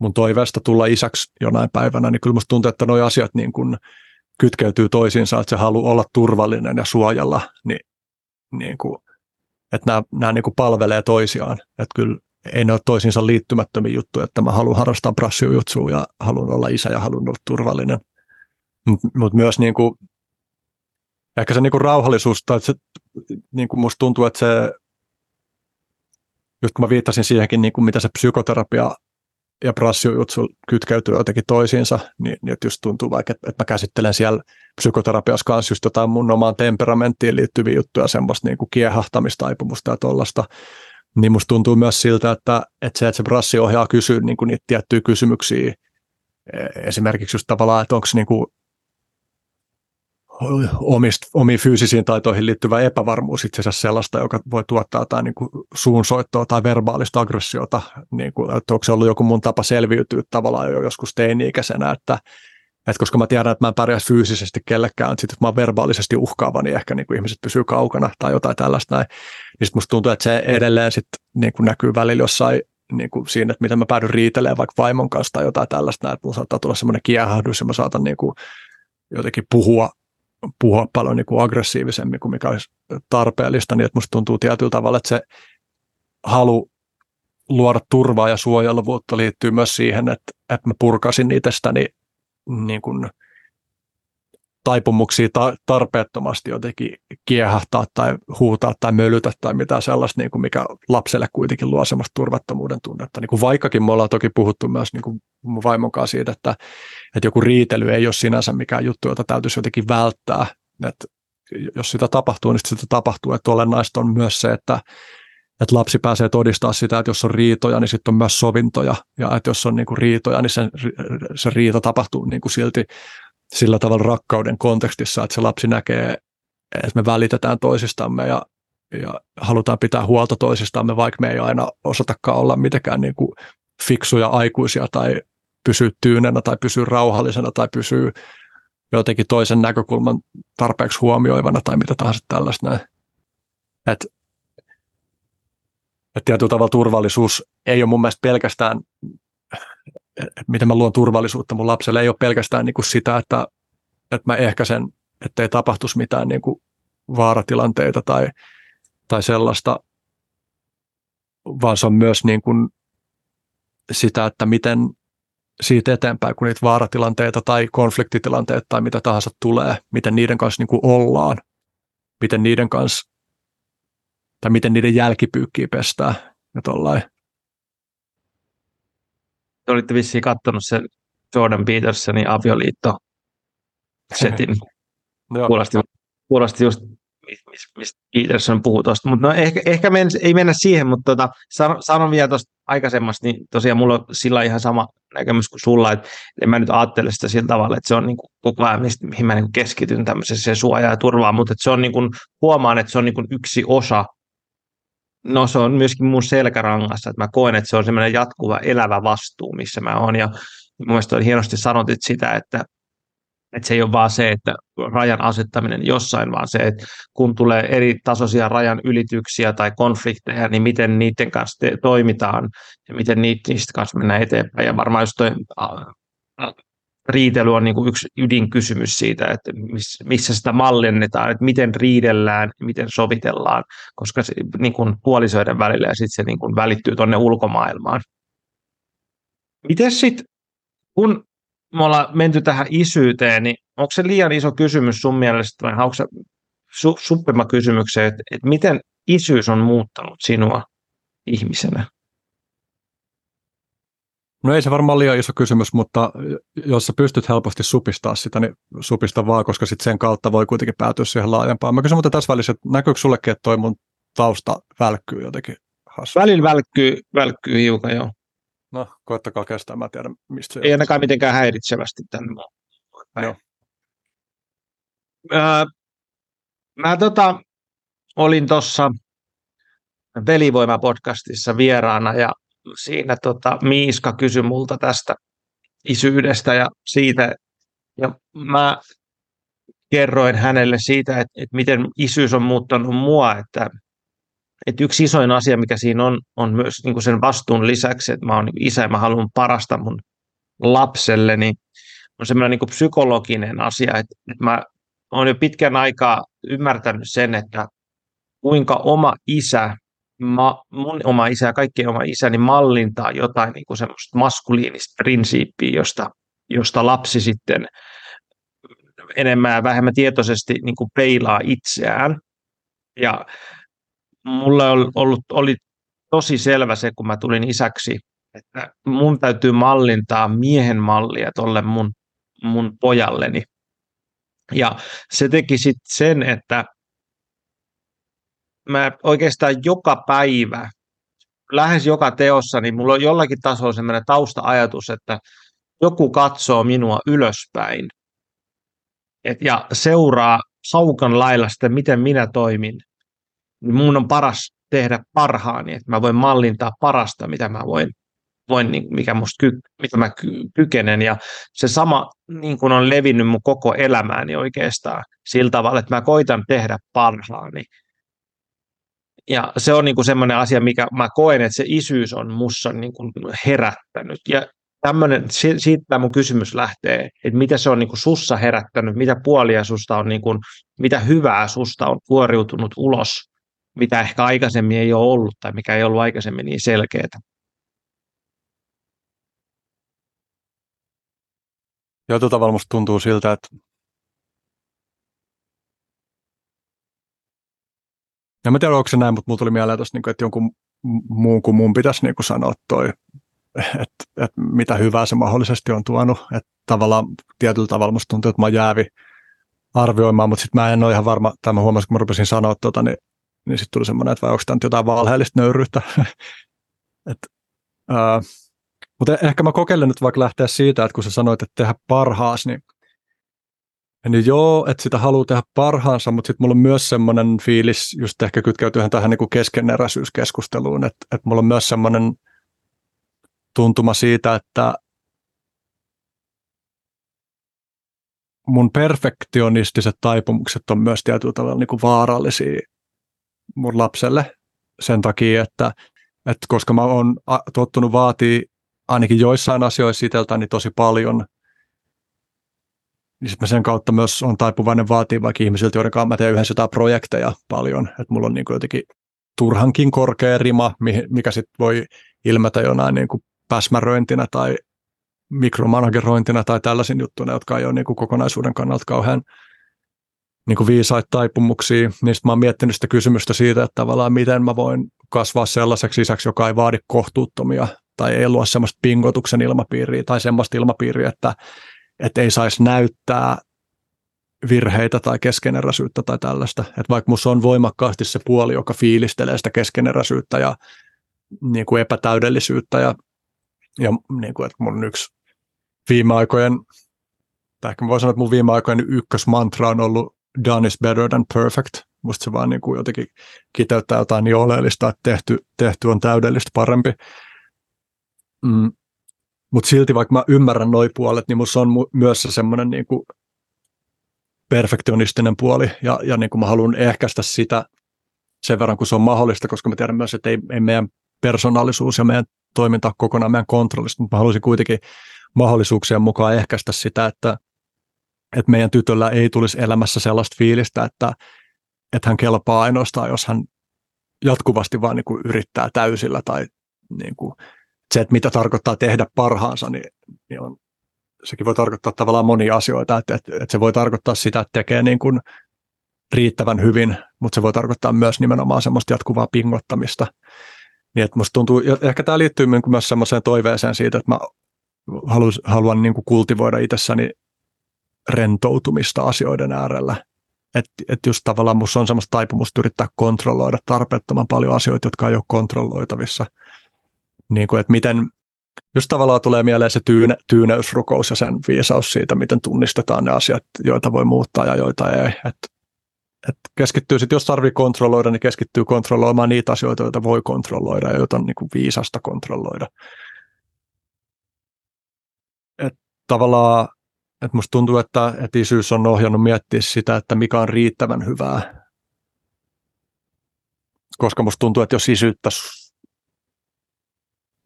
mun toiveesta tulla isäksi jonain päivänä, niin kyllä musta tuntuu, että nuo asiat niin kuin kytkeytyy toisiinsa, että se haluaa olla turvallinen ja suojella, niin, niin kuin, että nämä, nämä niin kuin palvelee toisiaan, että kyllä ei ne ole toisiinsa liittymättömiä juttuja, että mä haluan harrastaa brassiujutsua ja haluan olla isä ja haluan olla turvallinen. Mutta mut myös niin kuin ehkä se niinku rauhallisuus, tai se, niinku musta tuntuu, että se, just kun mä viittasin siihenkin, niinku mitä se psykoterapia ja prassiujutsu kytkeytyy jotenkin toisiinsa, niin, niin just tuntuu vaikka, että, että mä käsittelen siellä psykoterapiassa kanssa just jotain mun omaan temperamenttiin liittyviä juttuja, semmoista niin kuin kiehahtamista, ja tollasta, niin musta tuntuu myös siltä, että, että se, että se brassi ohjaa kysyä niin niitä tiettyjä kysymyksiä, e, esimerkiksi just tavallaan, että onko niin omiin fyysisiin taitoihin liittyvä epävarmuus itse asiassa sellaista, joka voi tuottaa jotain niin kuin suunsoittoa tai verbaalista aggressiota, niin kuin, että onko se ollut joku mun tapa selviytyä tavallaan jo joskus teini-ikäisenä, että, että koska mä tiedän, että mä en pärjää fyysisesti kellekään, että sitten mä oon verbaalisesti uhkaava, niin ehkä niin kuin ihmiset pysyy kaukana tai jotain tällaista näin, niin musta tuntuu, että se edelleen sitten niin kuin näkyy välillä jossain niin kuin siinä, että miten mä päädyn riitelemään vaikka vaimon kanssa tai jotain tällaista, että mulla saattaa tulla semmoinen kiehähdys ja mä saatan niin kuin jotenkin puhua puhua paljon niin kuin aggressiivisemmin kuin mikä olisi tarpeellista, niin että musta tuntuu tietyllä tavalla, että se halu luoda turvaa ja suojeluvuutta liittyy myös siihen, että, että mä purkasin itsestäni niin kuin taipumuksia ta- tarpeettomasti jotenkin kiehahtaa tai huutaa tai mölytä tai mitä sellaista, niin kuin mikä lapselle kuitenkin luo semmoista turvattomuuden tunnetta. Niin kuin vaikkakin me ollaan toki puhuttu myös niin kuin vaimon kanssa siitä, että, että joku riitely ei ole sinänsä mikään juttu, jota täytyisi jotenkin välttää. Että jos sitä tapahtuu, niin sitä tapahtuu. Että olennaista on myös se, että, että lapsi pääsee todistaa sitä, että jos on riitoja, niin sitten on myös sovintoja. Ja että jos on niin kuin riitoja, niin se, se riita tapahtuu niin kuin silti sillä tavalla rakkauden kontekstissa, että se lapsi näkee, että me välitetään toisistamme ja, ja halutaan pitää huolta toisistamme, vaikka me ei aina osatakaan olla mitenkään niin kuin fiksuja aikuisia tai pysyä tyynenä tai pysyä rauhallisena tai pysyä jotenkin toisen näkökulman tarpeeksi huomioivana tai mitä tahansa tällaista näin. Et, et tietyllä tavalla turvallisuus ei ole mun mielestä pelkästään miten mä luon turvallisuutta mun lapselle, ei ole pelkästään niin kuin sitä, että, että mä ehkäisen, ettei tapahtuisi mitään niin kuin vaaratilanteita tai, tai sellaista, vaan se on myös niin kuin sitä, että miten siitä eteenpäin, kun niitä vaaratilanteita tai konfliktitilanteita tai mitä tahansa tulee, miten niiden kanssa niin kuin ollaan, miten niiden kanssa, tai miten niiden jälkipyykkiä pestää ja tollain te olitte vissiin katsonut sen Jordan Petersonin avioliitto setin. kuulosti, kuulosti just, mistä Peterson puhuu tuosta. Mutta no ehkä, ehkä men, ei mennä siihen, mutta tota, sanon, sanon vielä tuosta aikaisemmasta, niin tosiaan mulla on sillä ihan sama näkemys kuin sulla, että en mä nyt ajattele sitä sillä tavalla, että se on niin kuin koko ajan, mihin mä niin keskityn tämmöiseen suojaa ja turvaa, mutta että se on niin kuin, huomaan, että se on niin kuin yksi osa no se on myöskin mun selkärangassa, että mä koen, että se on semmoinen jatkuva elävä vastuu, missä mä oon. Ja mun mielestä hienosti sanotit sitä, että, että se ei ole vaan se, että rajan asettaminen jossain, vaan se, että kun tulee eri tasoisia rajan ylityksiä tai konflikteja, niin miten niiden kanssa te- toimitaan ja miten niistä kanssa mennään eteenpäin. Ja varmaan jos toi riitely on niin kuin yksi ydinkysymys siitä, että missä sitä mallennetaan, että miten riidellään, miten sovitellaan, koska se niin kuin puolisoiden välillä ja sitten se niin kuin välittyy tuonne ulkomaailmaan. Miten sitten, kun me ollaan menty tähän isyyteen, niin onko se liian iso kysymys sun mielestä vai onko se su- suppima kysymykseen, että, että miten isyys on muuttanut sinua ihmisenä? No ei se varmaan liian iso kysymys, mutta jos sä pystyt helposti supistaa sitä, niin supista vaan, koska sitten sen kautta voi kuitenkin päätyä siihen laajempaan. Mä kysyn mutta tässä välissä, että näkyykö sullekin, että toi mun tausta välkkyy jotenkin hassu? Välillä välkkyy, välkkyy hiukan, joo. No, koettakaa kestää, mä tiedän mistä se Ei ainakaan mitenkään häiritsevästi tänne. Joo. Öö, mä tota, olin tuossa Velivoima-podcastissa vieraana ja siinä tota, Miiska kysyi multa tästä isyydestä ja siitä, ja mä kerroin hänelle siitä, että, että miten isyys on muuttanut mua, että, että yksi isoin asia, mikä siinä on, on myös niin sen vastuun lisäksi, että mä oon isä ja mä haluan parasta mun lapselleni, on semmoinen niin psykologinen asia, että, että mä oon jo pitkän aikaa ymmärtänyt sen, että kuinka oma isä ma, mun oma isä ja kaikkien oma isäni mallintaa jotain niin kuin semmoista maskuliinista prinsiippiä, josta, josta lapsi sitten enemmän ja vähemmän tietoisesti niin kuin peilaa itseään. Ja mulle oli, ollut, oli tosi selvä se, kun mä tulin isäksi, että mun täytyy mallintaa miehen mallia tolle mun, mun pojalleni. Ja se teki sitten sen, että mä oikeastaan joka päivä, lähes joka teossa, niin mulla on jollakin tasolla sellainen tausta-ajatus, että joku katsoo minua ylöspäin. et, ja seuraa haukan lailla sitä, miten minä toimin, niin mun on paras tehdä parhaani, että mä voin mallintaa parasta, mitä mä voin, voin niin, mikä musta ky, mitä mä ky, kykenen. Ja se sama niin kuin on levinnyt mun koko elämääni oikeastaan sillä tavalla, että mä koitan tehdä parhaani. Ja se on niin semmoinen asia, mikä mä koen, että se isyys on mussa niin kuin herättänyt. Ja tämmöinen, siitä mun kysymys lähtee, että mitä se on niin kuin sussa herättänyt, mitä puolia susta on, niin kuin, mitä hyvää susta on kuoriutunut ulos, mitä ehkä aikaisemmin ei ole ollut tai mikä ei ollut aikaisemmin niin selkeää. Jotain tavalla musta tuntuu siltä, että En mä tiedä, onko se näin, mutta mulla tuli mieleen tuossa, niinku, että jonkun muun kuin mun pitäisi niin kuin sanoa toi, että, että mitä hyvää se mahdollisesti on tuonut. Että tavallaan tietyllä tavalla musta tuntuu, että mä jäävi arvioimaan, mutta sitten mä en ole ihan varma, tai mä huomasin, kun mä rupesin sanoa tuota, niin, niin sitten tuli semmoinen, että vai onko tämä jotain valheellista nöyryyttä. Et, ää, mutta e-, ehkä mä kokeilen nyt vaikka lähteä siitä, että kun sä sanoit, että tehdä parhaas, niin niin joo, että sitä haluaa tehdä parhaansa, mutta sitten mulla on myös semmoinen fiilis, just ehkä kytkeytyen tähän niin keskeneräisyyskeskusteluun, että, että mulla on myös semmoinen tuntuma siitä, että mun perfektionistiset taipumukset on myös tietyllä tavalla niin kuin vaarallisia mun lapselle sen takia, että, että koska mä oon tottunut vaatii ainakin joissain asioissa itseltäni tosi paljon – niin mä sen kautta myös on taipuvainen vaatii vaikka ihmisiltä, joiden kanssa mä teen yhdessä jotain projekteja paljon, että mulla on niin kuin jotenkin turhankin korkea rima, mikä sitten voi ilmetä jonain niin kuin päsmäröintinä tai mikromanagerointina tai tällaisin juttuina, jotka ei ole niin kuin kokonaisuuden kannalta kauhean niin kuin viisaita taipumuksia, sitten mä oon miettinyt sitä kysymystä siitä, että tavallaan miten mä voin kasvaa sellaiseksi isäksi, joka ei vaadi kohtuuttomia tai ei luo semmoista pingotuksen ilmapiiriä tai semmoista ilmapiiriä, että että ei saisi näyttää virheitä tai keskeneräisyyttä tai tällaista. Että vaikka minussa on voimakkaasti se puoli, joka fiilistelee sitä keskeneräisyyttä ja niin kuin epätäydellisyyttä ja, ja niin kuin, että mun yksi viime aikojen, tai ehkä voin sanoa, että mun viime aikojen ykkösmantra on ollut done is better than perfect. Musta se vaan niin kuin jotenkin kiteyttää jotain niin oleellista, että tehty, tehty on täydellistä parempi. Mm, mutta silti vaikka mä ymmärrän noi puolet, niin musta on mu- myös se semmoinen niin perfektionistinen puoli ja, ja niin mä haluan ehkäistä sitä sen verran, kun se on mahdollista, koska mä tiedän myös, että ei, ei meidän persoonallisuus ja meidän toiminta kokonaan meidän kontrollista, mutta mä haluaisin kuitenkin mahdollisuuksien mukaan ehkäistä sitä, että, että meidän tytöllä ei tulisi elämässä sellaista fiilistä, että, että hän kelpaa ainoastaan, jos hän jatkuvasti vaan niin kuin yrittää täysillä tai niin kuin se, että mitä tarkoittaa tehdä parhaansa, niin, niin on, sekin voi tarkoittaa tavallaan monia asioita, että, että, että se voi tarkoittaa sitä, että tekee niin kuin riittävän hyvin, mutta se voi tarkoittaa myös nimenomaan semmoista jatkuvaa pingottamista. Niin että musta tuntuu, ehkä tämä liittyy niin myös semmoiseen toiveeseen siitä, että mä haluan, haluan niin kuin kultivoida itsessäni rentoutumista asioiden äärellä. Että et just tavallaan musta on semmoista taipumusta yrittää kontrolloida tarpeettoman paljon asioita, jotka ei ole kontrolloitavissa – niin kuin, että miten, just tavallaan tulee mieleen se tyyne, tyyneysrukous ja sen viisaus siitä, miten tunnistetaan ne asiat, joita voi muuttaa ja joita ei. Et, et keskittyy sitten, jos tarvii kontrolloida, niin keskittyy kontrolloimaan niitä asioita, joita voi kontrolloida ja joita on niin kuin viisasta kontrolloida. Et tavallaan, että musta tuntuu, että, että isyys on ohjannut miettiä sitä, että mikä on riittävän hyvää. Koska musta tuntuu, että jos isyyttä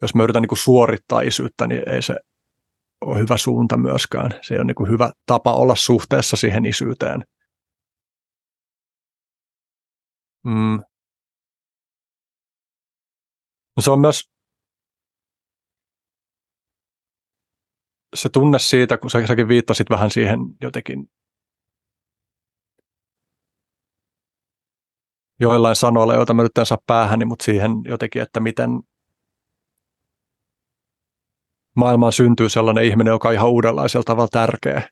jos mä yritän niin suorittaa isyyttä, niin ei se ole hyvä suunta myöskään. Se ei ole niin hyvä tapa olla suhteessa siihen isyyteen. Mm. No se on myös se tunne siitä, kun sä, säkin viittasit vähän siihen jotenkin joillain sanoilla, joita mä nyt en saa päähäni, mutta siihen jotenkin, että miten maailmaan syntyy sellainen ihminen, joka on ihan uudenlaisella tavalla tärkeä.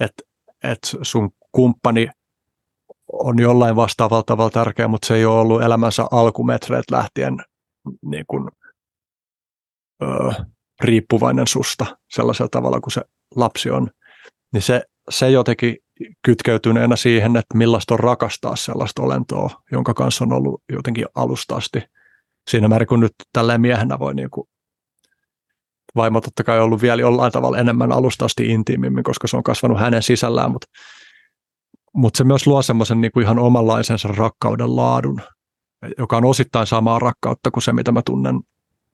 Että et sun kumppani on jollain vastaavalla tavalla tärkeä, mutta se ei ole ollut elämänsä alkumetreet lähtien niin kuin, ö, riippuvainen susta sellaisella tavalla kuin se lapsi on. Niin se, se jotenkin kytkeytyneenä siihen, että millaista on rakastaa sellaista olentoa, jonka kanssa on ollut jotenkin alusta asti. Siinä määrin kun nyt tälleen miehenä voi niin kuin vaimo totta kai ollut vielä jollain tavalla enemmän alusta asti intiimimmin, koska se on kasvanut hänen sisällään, mutta, mutta se myös luo semmoisen niin ihan omanlaisensa rakkauden laadun, joka on osittain samaa rakkautta kuin se, mitä mä tunnen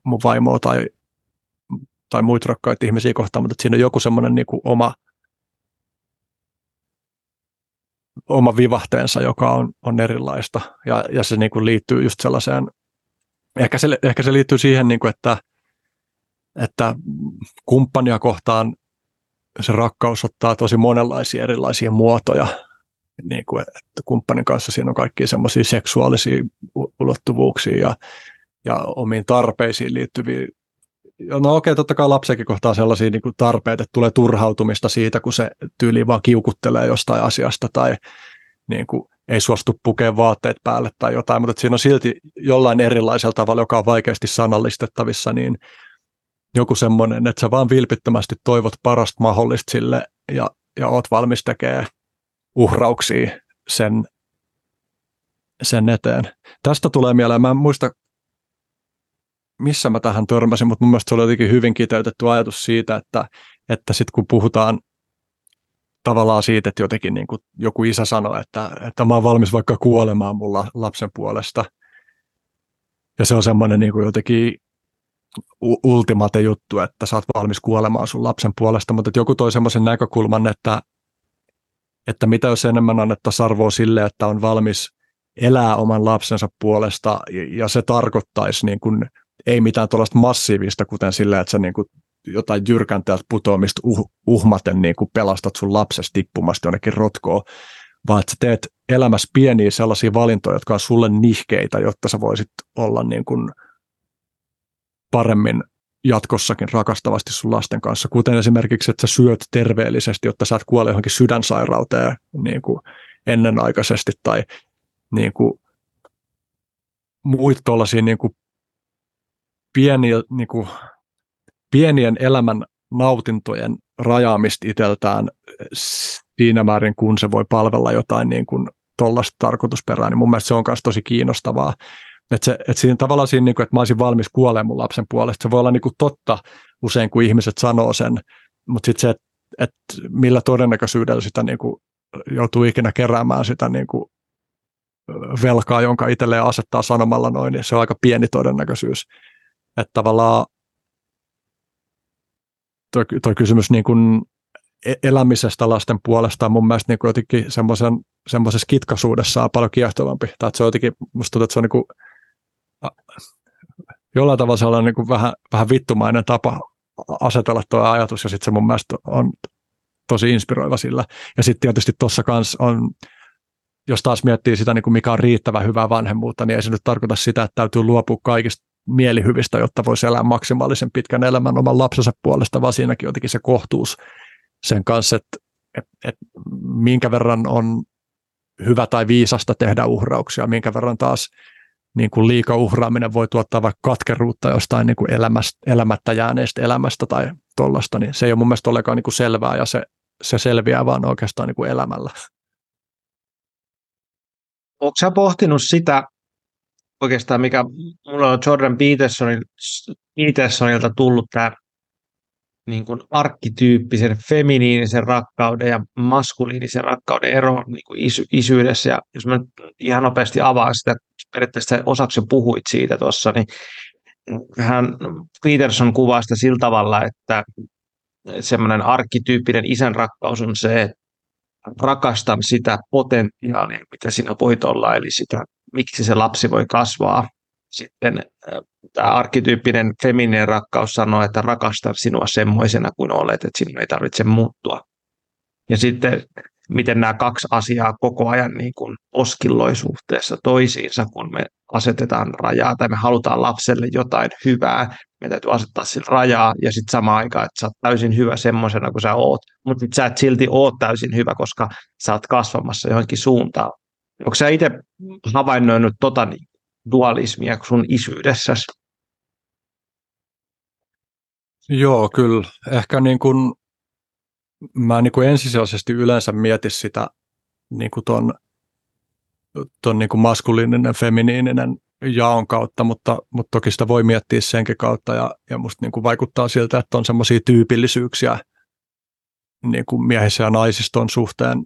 mun vaimoa tai, tai muita rakkaita ihmisiä kohtaan, mutta siinä on joku semmoinen niin kuin oma, oma vivahteensa, joka on, on erilaista. Ja, ja se niin kuin liittyy just sellaiseen, ehkä se, ehkä se liittyy siihen, niin kuin, että, että kumppania kohtaan se rakkaus ottaa tosi monenlaisia erilaisia muotoja, niin kuin, että kumppanin kanssa siinä on kaikki semmoisia seksuaalisia ulottuvuuksia ja, ja omiin tarpeisiin liittyviä. No okei, totta kai lapsiakin kohtaa sellaisia niin kuin tarpeita, että tulee turhautumista siitä, kun se tyyli vaan kiukuttelee jostain asiasta tai niin kuin, ei suostu pukea vaatteet päälle tai jotain, mutta siinä on silti jollain erilaisella tavalla, joka on vaikeasti sanallistettavissa, niin joku semmoinen, että sä vaan vilpittömästi toivot parasta mahdollista sille ja, ja oot valmis tekemään uhrauksia sen, sen eteen. Tästä tulee mieleen, mä en muista missä mä tähän törmäsin, mutta mun mielestä se oli jotenkin hyvin kiteytetty ajatus siitä, että, että sitten kun puhutaan tavallaan siitä, että jotenkin niin kuin joku isä sanoi, että, että mä oon valmis vaikka kuolemaan mulla lapsen puolesta. Ja se on semmoinen niin kuin jotenkin ultimate juttu, että sä oot valmis kuolemaan sun lapsen puolesta, mutta joku toi semmoisen näkökulman, että, että mitä jos enemmän annettaisiin arvoa sille, että on valmis elää oman lapsensa puolesta ja se tarkoittaisi niin kuin, ei mitään tuollaista massiivista, kuten sillä, että sä niin kuin jotain jyrkän täältä putoamista uh, uhmaten niin kuin pelastat sun lapsesta tippumasta jonnekin rotkoon, vaan että sä teet elämässä pieniä sellaisia valintoja, jotka on sulle nihkeitä, jotta sä voisit olla niin kuin paremmin jatkossakin rakastavasti sun lasten kanssa, kuten esimerkiksi, että sä syöt terveellisesti, jotta sä et kuole johonkin sydänsairauteen niin kuin ennenaikaisesti tai niin kuin muita tuollaisia niin kuin pieniä, niin kuin, pienien elämän nautintojen rajaamista itseltään siinä määrin, kun se voi palvella jotain niin kuin tuollaista tarkoitusperää, niin mun mielestä se on myös tosi kiinnostavaa. Että, se, että siinä tavallaan siinä, niin kuin, että mä olisin valmis kuolemaan mun lapsen puolesta, se voi olla niin kuin totta usein, kun ihmiset sanoo sen, mutta sitten se, että, että millä todennäköisyydellä sitä niin kuin joutuu ikinä keräämään sitä niin kuin velkaa, jonka itselleen asettaa sanomalla noin, niin se on aika pieni todennäköisyys. Että tavallaan toi, toi kysymys niin kuin e-, elämisestä lasten puolesta on mun mielestä niin kuin jotenkin semmoisen, semmoisessa kitkasuudessaan paljon kiehtovampi. Tai että se on jotenkin, musta tuntuu, että se on niin kuin jollain tavalla sellainen niin kuin vähän, vähän vittumainen tapa asetella tuo ajatus, ja sitten se mun mielestä on tosi inspiroiva sillä. Ja sitten tietysti tuossa kanssa on, jos taas miettii sitä, niin kuin mikä on riittävän hyvää vanhemmuutta, niin ei se nyt tarkoita sitä, että täytyy luopua kaikista mielihyvistä, jotta voisi elää maksimaalisen pitkän elämän oman lapsensa puolesta, vaan siinäkin jotenkin se kohtuus sen kanssa, että, että, että minkä verran on hyvä tai viisasta tehdä uhrauksia, minkä verran taas niin kuin liika uhraaminen voi tuottaa vaikka katkeruutta jostain niin kuin elämästä, elämättä jääneestä elämästä tai tuollaista, niin se ei ole mun mielestä ollenkaan niin kuin selvää ja se, se selviää vaan oikeastaan niin kuin elämällä. Oletko sä pohtinut sitä oikeastaan, mikä mulla on Jordan Petersonilta tullut tämä niin kuin arkkityyppisen feminiinisen rakkauden ja maskuliinisen rakkauden ero niin kuin isy- isyydessä. Ja jos mä ihan nopeasti avaan sitä, periaatteessa osaksi puhuit siitä tuossa, niin hän Peterson kuvaa sitä sillä tavalla, että semmoinen arkkityyppinen isän rakkaus on se, että rakasta sitä potentiaalia, mitä sinä voit olla, eli sitä, miksi se lapsi voi kasvaa sitten tämä arkkityyppinen femininen rakkaus sanoo, että rakastan sinua semmoisena kuin olet, että sinun ei tarvitse muuttua. Ja sitten miten nämä kaksi asiaa koko ajan niin kuin oskilloi suhteessa toisiinsa, kun me asetetaan rajaa tai me halutaan lapselle jotain hyvää, me täytyy asettaa sille rajaa ja sitten samaan aikaan, että sä oot täysin hyvä semmoisena kuin sä oot, mutta sä et silti oot täysin hyvä, koska sä oot kasvamassa johonkin suuntaan. Onko sä itse havainnoinut tota niin dualismia sun isyydessäsi? Joo, kyllä. Ehkä niin kuin mä niin kuin ensisijaisesti yleensä mietin sitä niin kuin ton, ton niin kuin maskuliininen, feminiininen jaon kautta, mutta, mutta toki sitä voi miettiä senkin kautta ja, ja musta niin kuin vaikuttaa siltä, että on semmoisia tyypillisyyksiä niin kuin miehissä ja naisiston suhteen,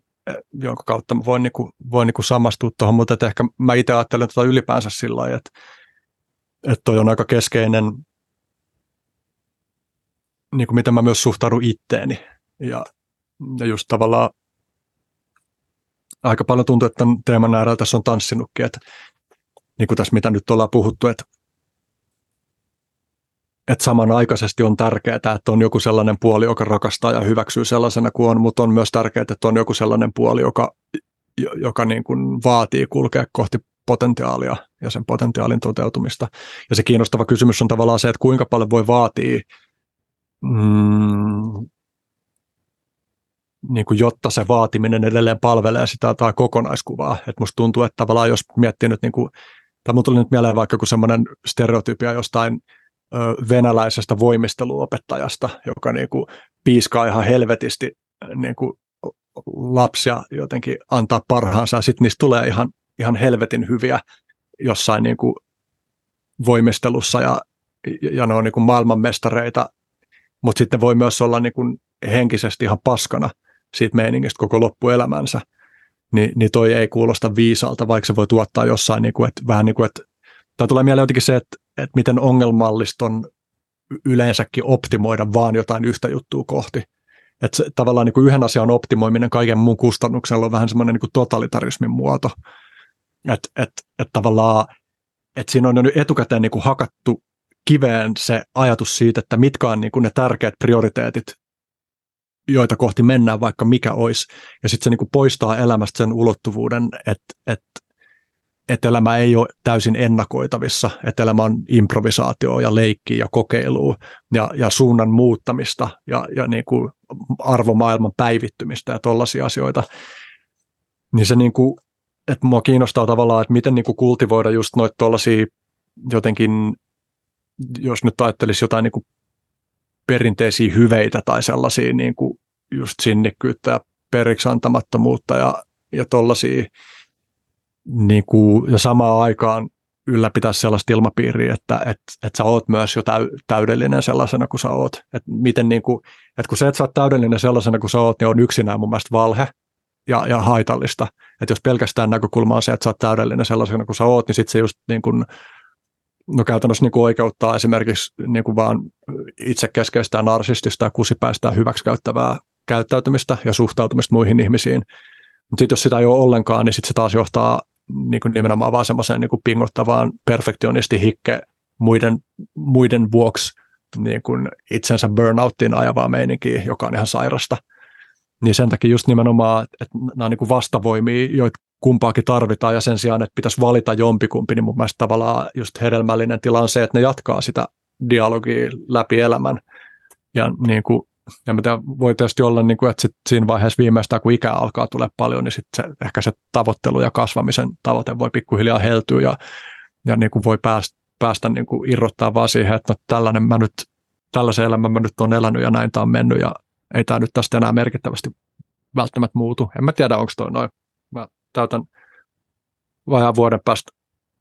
jonka kautta voin, niin kuin, voin niin samastua tuohon, mutta että ehkä mä itse ajattelen tätä ylipäänsä sillä lailla, että, että toi on aika keskeinen, niin kuin miten mä myös suhtaudun itteeni. Ja, ja just tavallaan aika paljon tuntuu, että tämän teeman äärellä tässä on tanssinutkin, että niin kuin tässä mitä nyt ollaan puhuttu, että, että samanaikaisesti on tärkeää, että on joku sellainen puoli, joka rakastaa ja hyväksyy sellaisena kuin on, mutta on myös tärkeää, että on joku sellainen puoli, joka, joka niin kuin vaatii kulkea kohti potentiaalia ja sen potentiaalin toteutumista. Ja se kiinnostava kysymys on tavallaan se, että kuinka paljon voi vaatia, mm, niin kuin jotta se vaatiminen edelleen palvelee sitä tai kokonaiskuvaa. Et musta tuntuu, että tavallaan jos miettii nyt niin kuin tai mun tuli nyt mieleen vaikka kuin semmoinen stereotypia jostain venäläisestä voimisteluopettajasta, joka niin kuin piiskaa ihan helvetisti niin kuin lapsia jotenkin antaa parhaansa, ja sitten niistä tulee ihan, ihan helvetin hyviä jossain niin kuin voimistelussa, ja, ja ne on niin kuin maailmanmestareita, mutta sitten voi myös olla niin kuin henkisesti ihan paskana siitä meiningistä koko loppuelämänsä. Niin, niin toi ei kuulosta viisalta, vaikka se voi tuottaa jossain, niin kuin, että, vähän niin kuin, että, tai tulee mieleen jotenkin se, että, että miten ongelmallista on yleensäkin optimoida vaan jotain yhtä juttua kohti. Että se, tavallaan niin kuin yhden asian optimoiminen kaiken muun kustannuksella on vähän semmoinen niin kuin totalitarismin muoto. Että et, et tavallaan, että siinä on jo etukäteen niin kuin hakattu kiveen se ajatus siitä, että mitkä on niin kuin ne tärkeät prioriteetit joita kohti mennään, vaikka mikä olisi. Ja sitten se niin kuin poistaa elämästä sen ulottuvuuden, että, että, että elämä ei ole täysin ennakoitavissa, että elämä on improvisaatio ja leikki ja kokeilu ja, ja suunnan muuttamista ja, ja niin kuin arvomaailman päivittymistä ja tollaisia asioita. Niin se niin kuin, että mua kiinnostaa tavallaan, että miten niin kuin kultivoida just noita tuollaisia jotenkin, jos nyt ajattelisi jotain niin kuin perinteisiä hyveitä tai sellaisia niin kuin just sinnikkyyttä ja periksi antamattomuutta ja, ja tollaisia niin kuin, ja samaan aikaan ylläpitää sellaista ilmapiiriä, että, että, että sä oot myös jo täy, täydellinen sellaisena kuin sä oot. Että miten niin kuin, että kun se, että sä oot täydellinen sellaisena kuin sä oot, niin on yksinään mun mielestä valhe ja, ja haitallista. Että jos pelkästään näkökulma on se, että sä oot täydellinen sellaisena kuin sä oot, niin sitten se just niin kuin, no käytännössä niin kuin oikeuttaa esimerkiksi niin kuin vaan itsekeskeistä narsistista ja kusipäistä hyväksikäyttävää käyttäytymistä ja suhtautumista muihin ihmisiin. Mutta sitten jos sitä ei ole ollenkaan, niin sitten se taas johtaa niin kuin nimenomaan vaan semmoiseen niin kuin pingottavaan perfektionisti-hikke muiden, muiden vuoksi niin kuin itsensä burnouttiin ajavaa meininkiä, joka on ihan sairasta. Niin sen takia just nimenomaan, että nämä on niin kuin vastavoimia, joita kumpaakin tarvitaan ja sen sijaan, että pitäisi valita jompikumpi, niin mun mielestä tavallaan just hedelmällinen tila on se, että ne jatkaa sitä dialogia läpi elämän. Ja niin kuin, ja mitä voi tietysti olla, niin kuin, että sit siinä vaiheessa viimeistään, kun ikä alkaa tulla paljon, niin sit se, ehkä se tavoittelu ja kasvamisen tavoite voi pikkuhiljaa heltyä ja, ja niin kuin voi päästä, päästä niin kuin irrottaa vaan siihen, että no, tällainen mä nyt, tällaisen elämän mä nyt on elänyt ja näin tämä on mennyt ja ei tämä nyt tästä enää merkittävästi välttämättä muutu. En mä tiedä, onko toi noin. Mä täytän vajaan vuoden päästä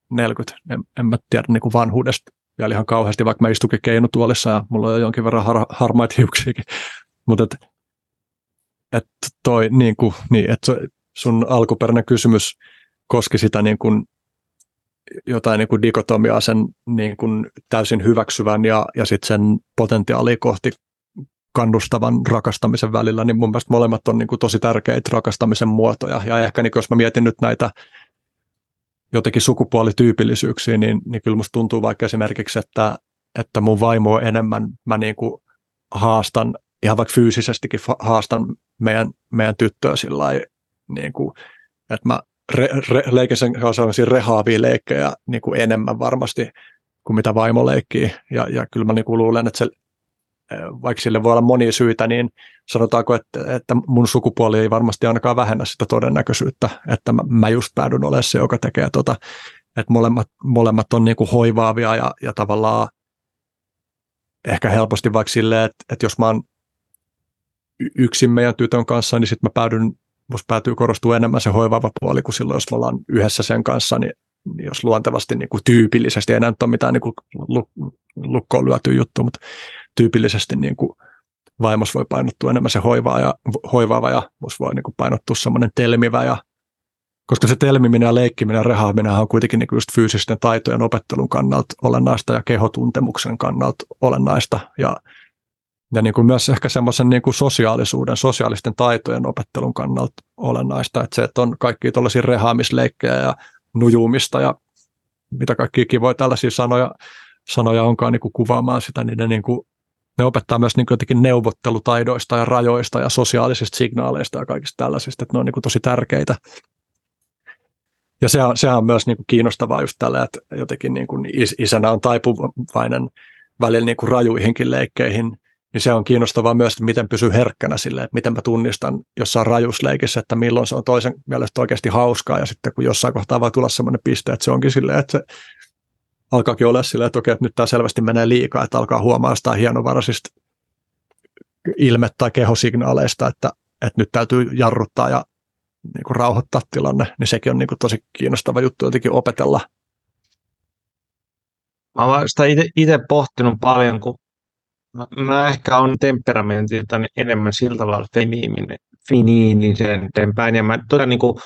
40. En, en mä tiedä niin kuin vanhuudesta vielä ihan kauheasti, vaikka mä istukin keinutuolissa ja mulla on jonkin verran har, harmaita hiuksiakin. Mutta et, et toi, niin kuin, niin, et sun alkuperäinen kysymys koski sitä niin kuin, jotain niin kuin dikotomiaa sen niin kuin täysin hyväksyvän ja, ja sitten sen potentiaalia kohti kannustavan rakastamisen välillä, niin mun mielestä molemmat on niin kuin tosi tärkeitä rakastamisen muotoja. Ja ehkä niin jos mä mietin nyt näitä jotenkin sukupuolityypillisyyksiä, niin, niin kyllä musta tuntuu vaikka esimerkiksi, että, että mun vaimo on enemmän, mä niin kuin haastan, ihan vaikka fyysisestikin haastan meidän, meidän tyttöä sillä niin kuin, että mä re, re, leikin sen sellaisia rehaavia leikkejä niin kuin enemmän varmasti kuin mitä vaimo leikkii. Ja, ja kyllä mä niin kuin luulen, että se vaikka sille voi olla monia syitä, niin sanotaanko, että, että mun sukupuoli ei varmasti ainakaan vähennä sitä todennäköisyyttä, että mä, mä just päädyn olemaan se, joka tekee tota, että molemmat, molemmat on niin kuin hoivaavia ja, ja tavallaan ehkä helposti vaikka silleen, että, että jos mä oon yksin meidän tytön kanssa, niin sitten mä päädyn, musta päätyy korostua enemmän se hoivaava puoli, kuin silloin, jos me ollaan yhdessä sen kanssa, niin, niin jos luontevasti niin kuin tyypillisesti, ei ole mitään niin kuin lukkoon lyöty juttu, mutta tyypillisesti niin kuin vaimos voi painottua enemmän se hoivaa ja, hoivaava ja musta voi niin kuin painottua semmoinen telmivä ja koska se telmiminen ja leikkiminen ja rehaaminen on kuitenkin niin just fyysisten taitojen opettelun kannalta olennaista ja kehotuntemuksen kannalta olennaista. Ja, ja niin kuin myös ehkä semmoisen niin kuin sosiaalisuuden, sosiaalisten taitojen opettelun kannalta olennaista. Että se, että on kaikki tuollaisia rehaamisleikkejä ja nujumista ja mitä kaikki kivoja tällaisia sanoja, sanoja onkaan niin kuin kuvaamaan sitä, ne, niin kuin, ne opettaa myös niin kuin jotenkin neuvottelutaidoista ja rajoista ja sosiaalisista signaaleista ja kaikista tällaisista, että ne on niin kuin tosi tärkeitä. Ja sehän, sehän on myös niin kuin kiinnostavaa just tällä, että jotenkin niin kuin isänä on taipuvainen välillä niin kuin rajuihinkin leikkeihin, niin se on kiinnostavaa myös, että miten pysyy herkkänä sille, että miten mä tunnistan jossain rajusleikissä, että milloin se on toisen mielestä oikeasti hauskaa, ja sitten kun jossain kohtaa voi tulla sellainen piste, että se onkin silleen, että se alkaakin olla silleen, että okei, että nyt tämä selvästi menee liikaa, että alkaa huomaa sitä hienovaraisista ilme- tai kehosignaaleista, että, että nyt täytyy jarruttaa ja niin kuin rauhoittaa tilanne, niin sekin on niin kuin tosi kiinnostava juttu jotenkin opetella. Mä olen sitä itse pohtinut paljon, kun mä, mä ehkä on temperamentilta enemmän sillä tavalla femiininen, finiinisen päin, ja mä todella niin kuin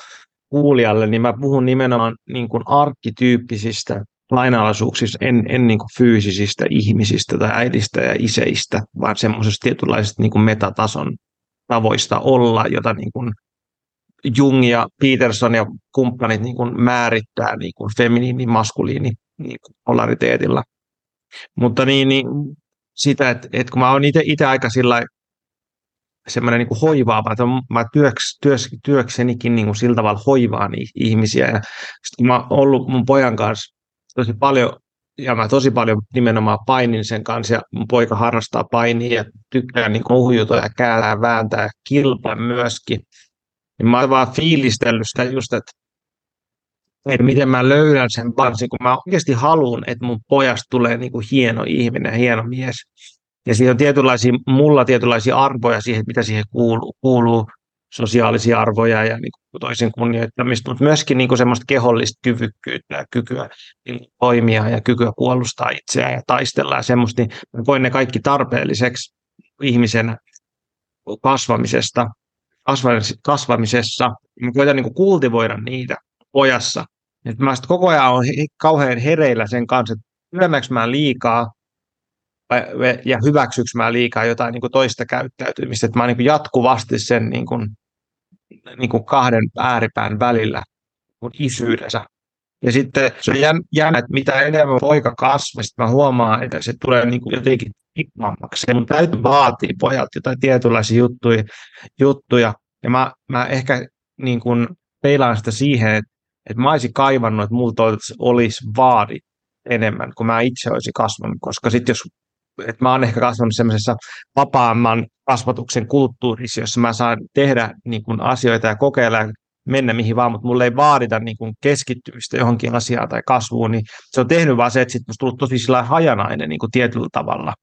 kuulijalle, niin mä puhun nimenomaan niin kuin arkkityyppisistä lainalaisuuksista, en, en niin kuin fyysisistä ihmisistä tai äidistä ja iseistä, vaan semmoisesta tietynlaisesta niin kuin metatason tavoista olla, jota niin kuin Jung ja Peterson ja kumppanit niin kuin määrittää niin kuin feminiini, maskuliini niin kuin polariteetilla. Mutta niin, niin sitä, että, että kun mä oon itse aika sillä semmoinen niin hoivaava, että mä työks, työks, työksenikin niin kuin sillä tavalla hoivaan ihmisiä. Ja sitten kun mä oon ollut mun pojan kanssa tosi paljon, ja mä tosi paljon nimenomaan painin sen kanssa, ja mun poika harrastaa painia ja tykkää niin uhjuta ja kääntää, vääntää ja kilpaa myöskin. Niin mä oon vaan fiilistellyt sitä just, että, että miten mä löydän sen balansin, kun mä oikeasti haluan, että mun pojasta tulee niin kuin hieno ihminen, hieno mies. Ja siinä on tietynlaisia, mulla tietynlaisia arvoja siihen, mitä siihen kuuluu, kuuluu sosiaalisia arvoja ja niin kuin toisen kunnioittamista, mutta myöskin niin kuin semmoista kehollista kyvykkyyttä ja kykyä toimia ja kykyä puolustaa itseään ja taistella ja semmoista, niin mä koen ne kaikki tarpeelliseksi ihmisen kasvamisesta kasvamisessa. Mä koitan niin kultivoida niitä pojassa. Et mä koko ajan on kauhean hereillä sen kanssa, että mä liikaa ja hyväksyks mä liikaa jotain niin kuin toista käyttäytymistä. Että mä oon niin jatkuvasti sen niin kuin, niin kuin kahden ääripään välillä kun isyydessä. Ja sitten se on jännä, että mitä enemmän poika kasvaa, mä huomaan, että se tulee niin kuin jotenkin tippammaksi. Mun täytyy vaatia pojat jotain tietynlaisia juttuja, juttuja. ja mä, mä ehkä niin kuin peilaan sitä siihen, että, että mä olisin kaivannut, että multa olisi vaadi enemmän kuin mä itse olisin kasvanut, koska sitten jos että mä oon ehkä kasvanut semmoisessa vapaamman kasvatuksen kulttuurissa, jossa mä saan tehdä niin kuin asioita ja kokeilla ja mennä mihin vaan, mutta mulle ei vaadita niin kuin keskittymistä johonkin asiaan tai kasvuun, niin se on tehnyt vaan se, että sitten tullut tosi hajanainen niin kuin tietyllä tavalla.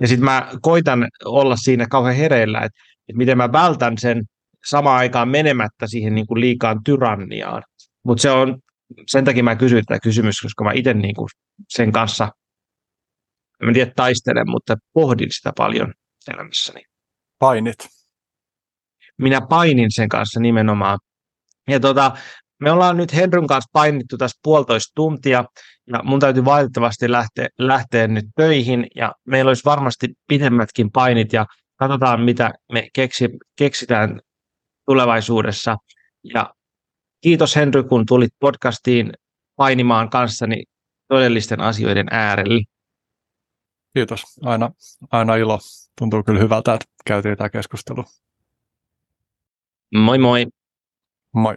Ja sitten mä koitan olla siinä kauhean hereillä, että, että miten mä vältän sen samaan aikaan menemättä siihen niin kuin liikaan tyranniaan. Mutta se on, sen takia mä kysyin tätä kysymystä, koska mä itse niin sen kanssa, en tiedä taistelen, mutta pohdin sitä paljon elämässäni. Painit. Minä painin sen kanssa nimenomaan. Ja tota, me ollaan nyt Henryn kanssa painittu tässä puolitoista tuntia, ja mun täytyy valitettavasti lähteä, lähteä nyt töihin, ja meillä olisi varmasti pidemmätkin painit, ja katsotaan, mitä me keksi, keksitään tulevaisuudessa. Ja kiitos Henry, kun tulit podcastiin painimaan kanssani todellisten asioiden äärelle. Kiitos. Aina, aina ilo. Tuntuu kyllä hyvältä, että käytiin tämä keskustelu. Moi moi. Moi.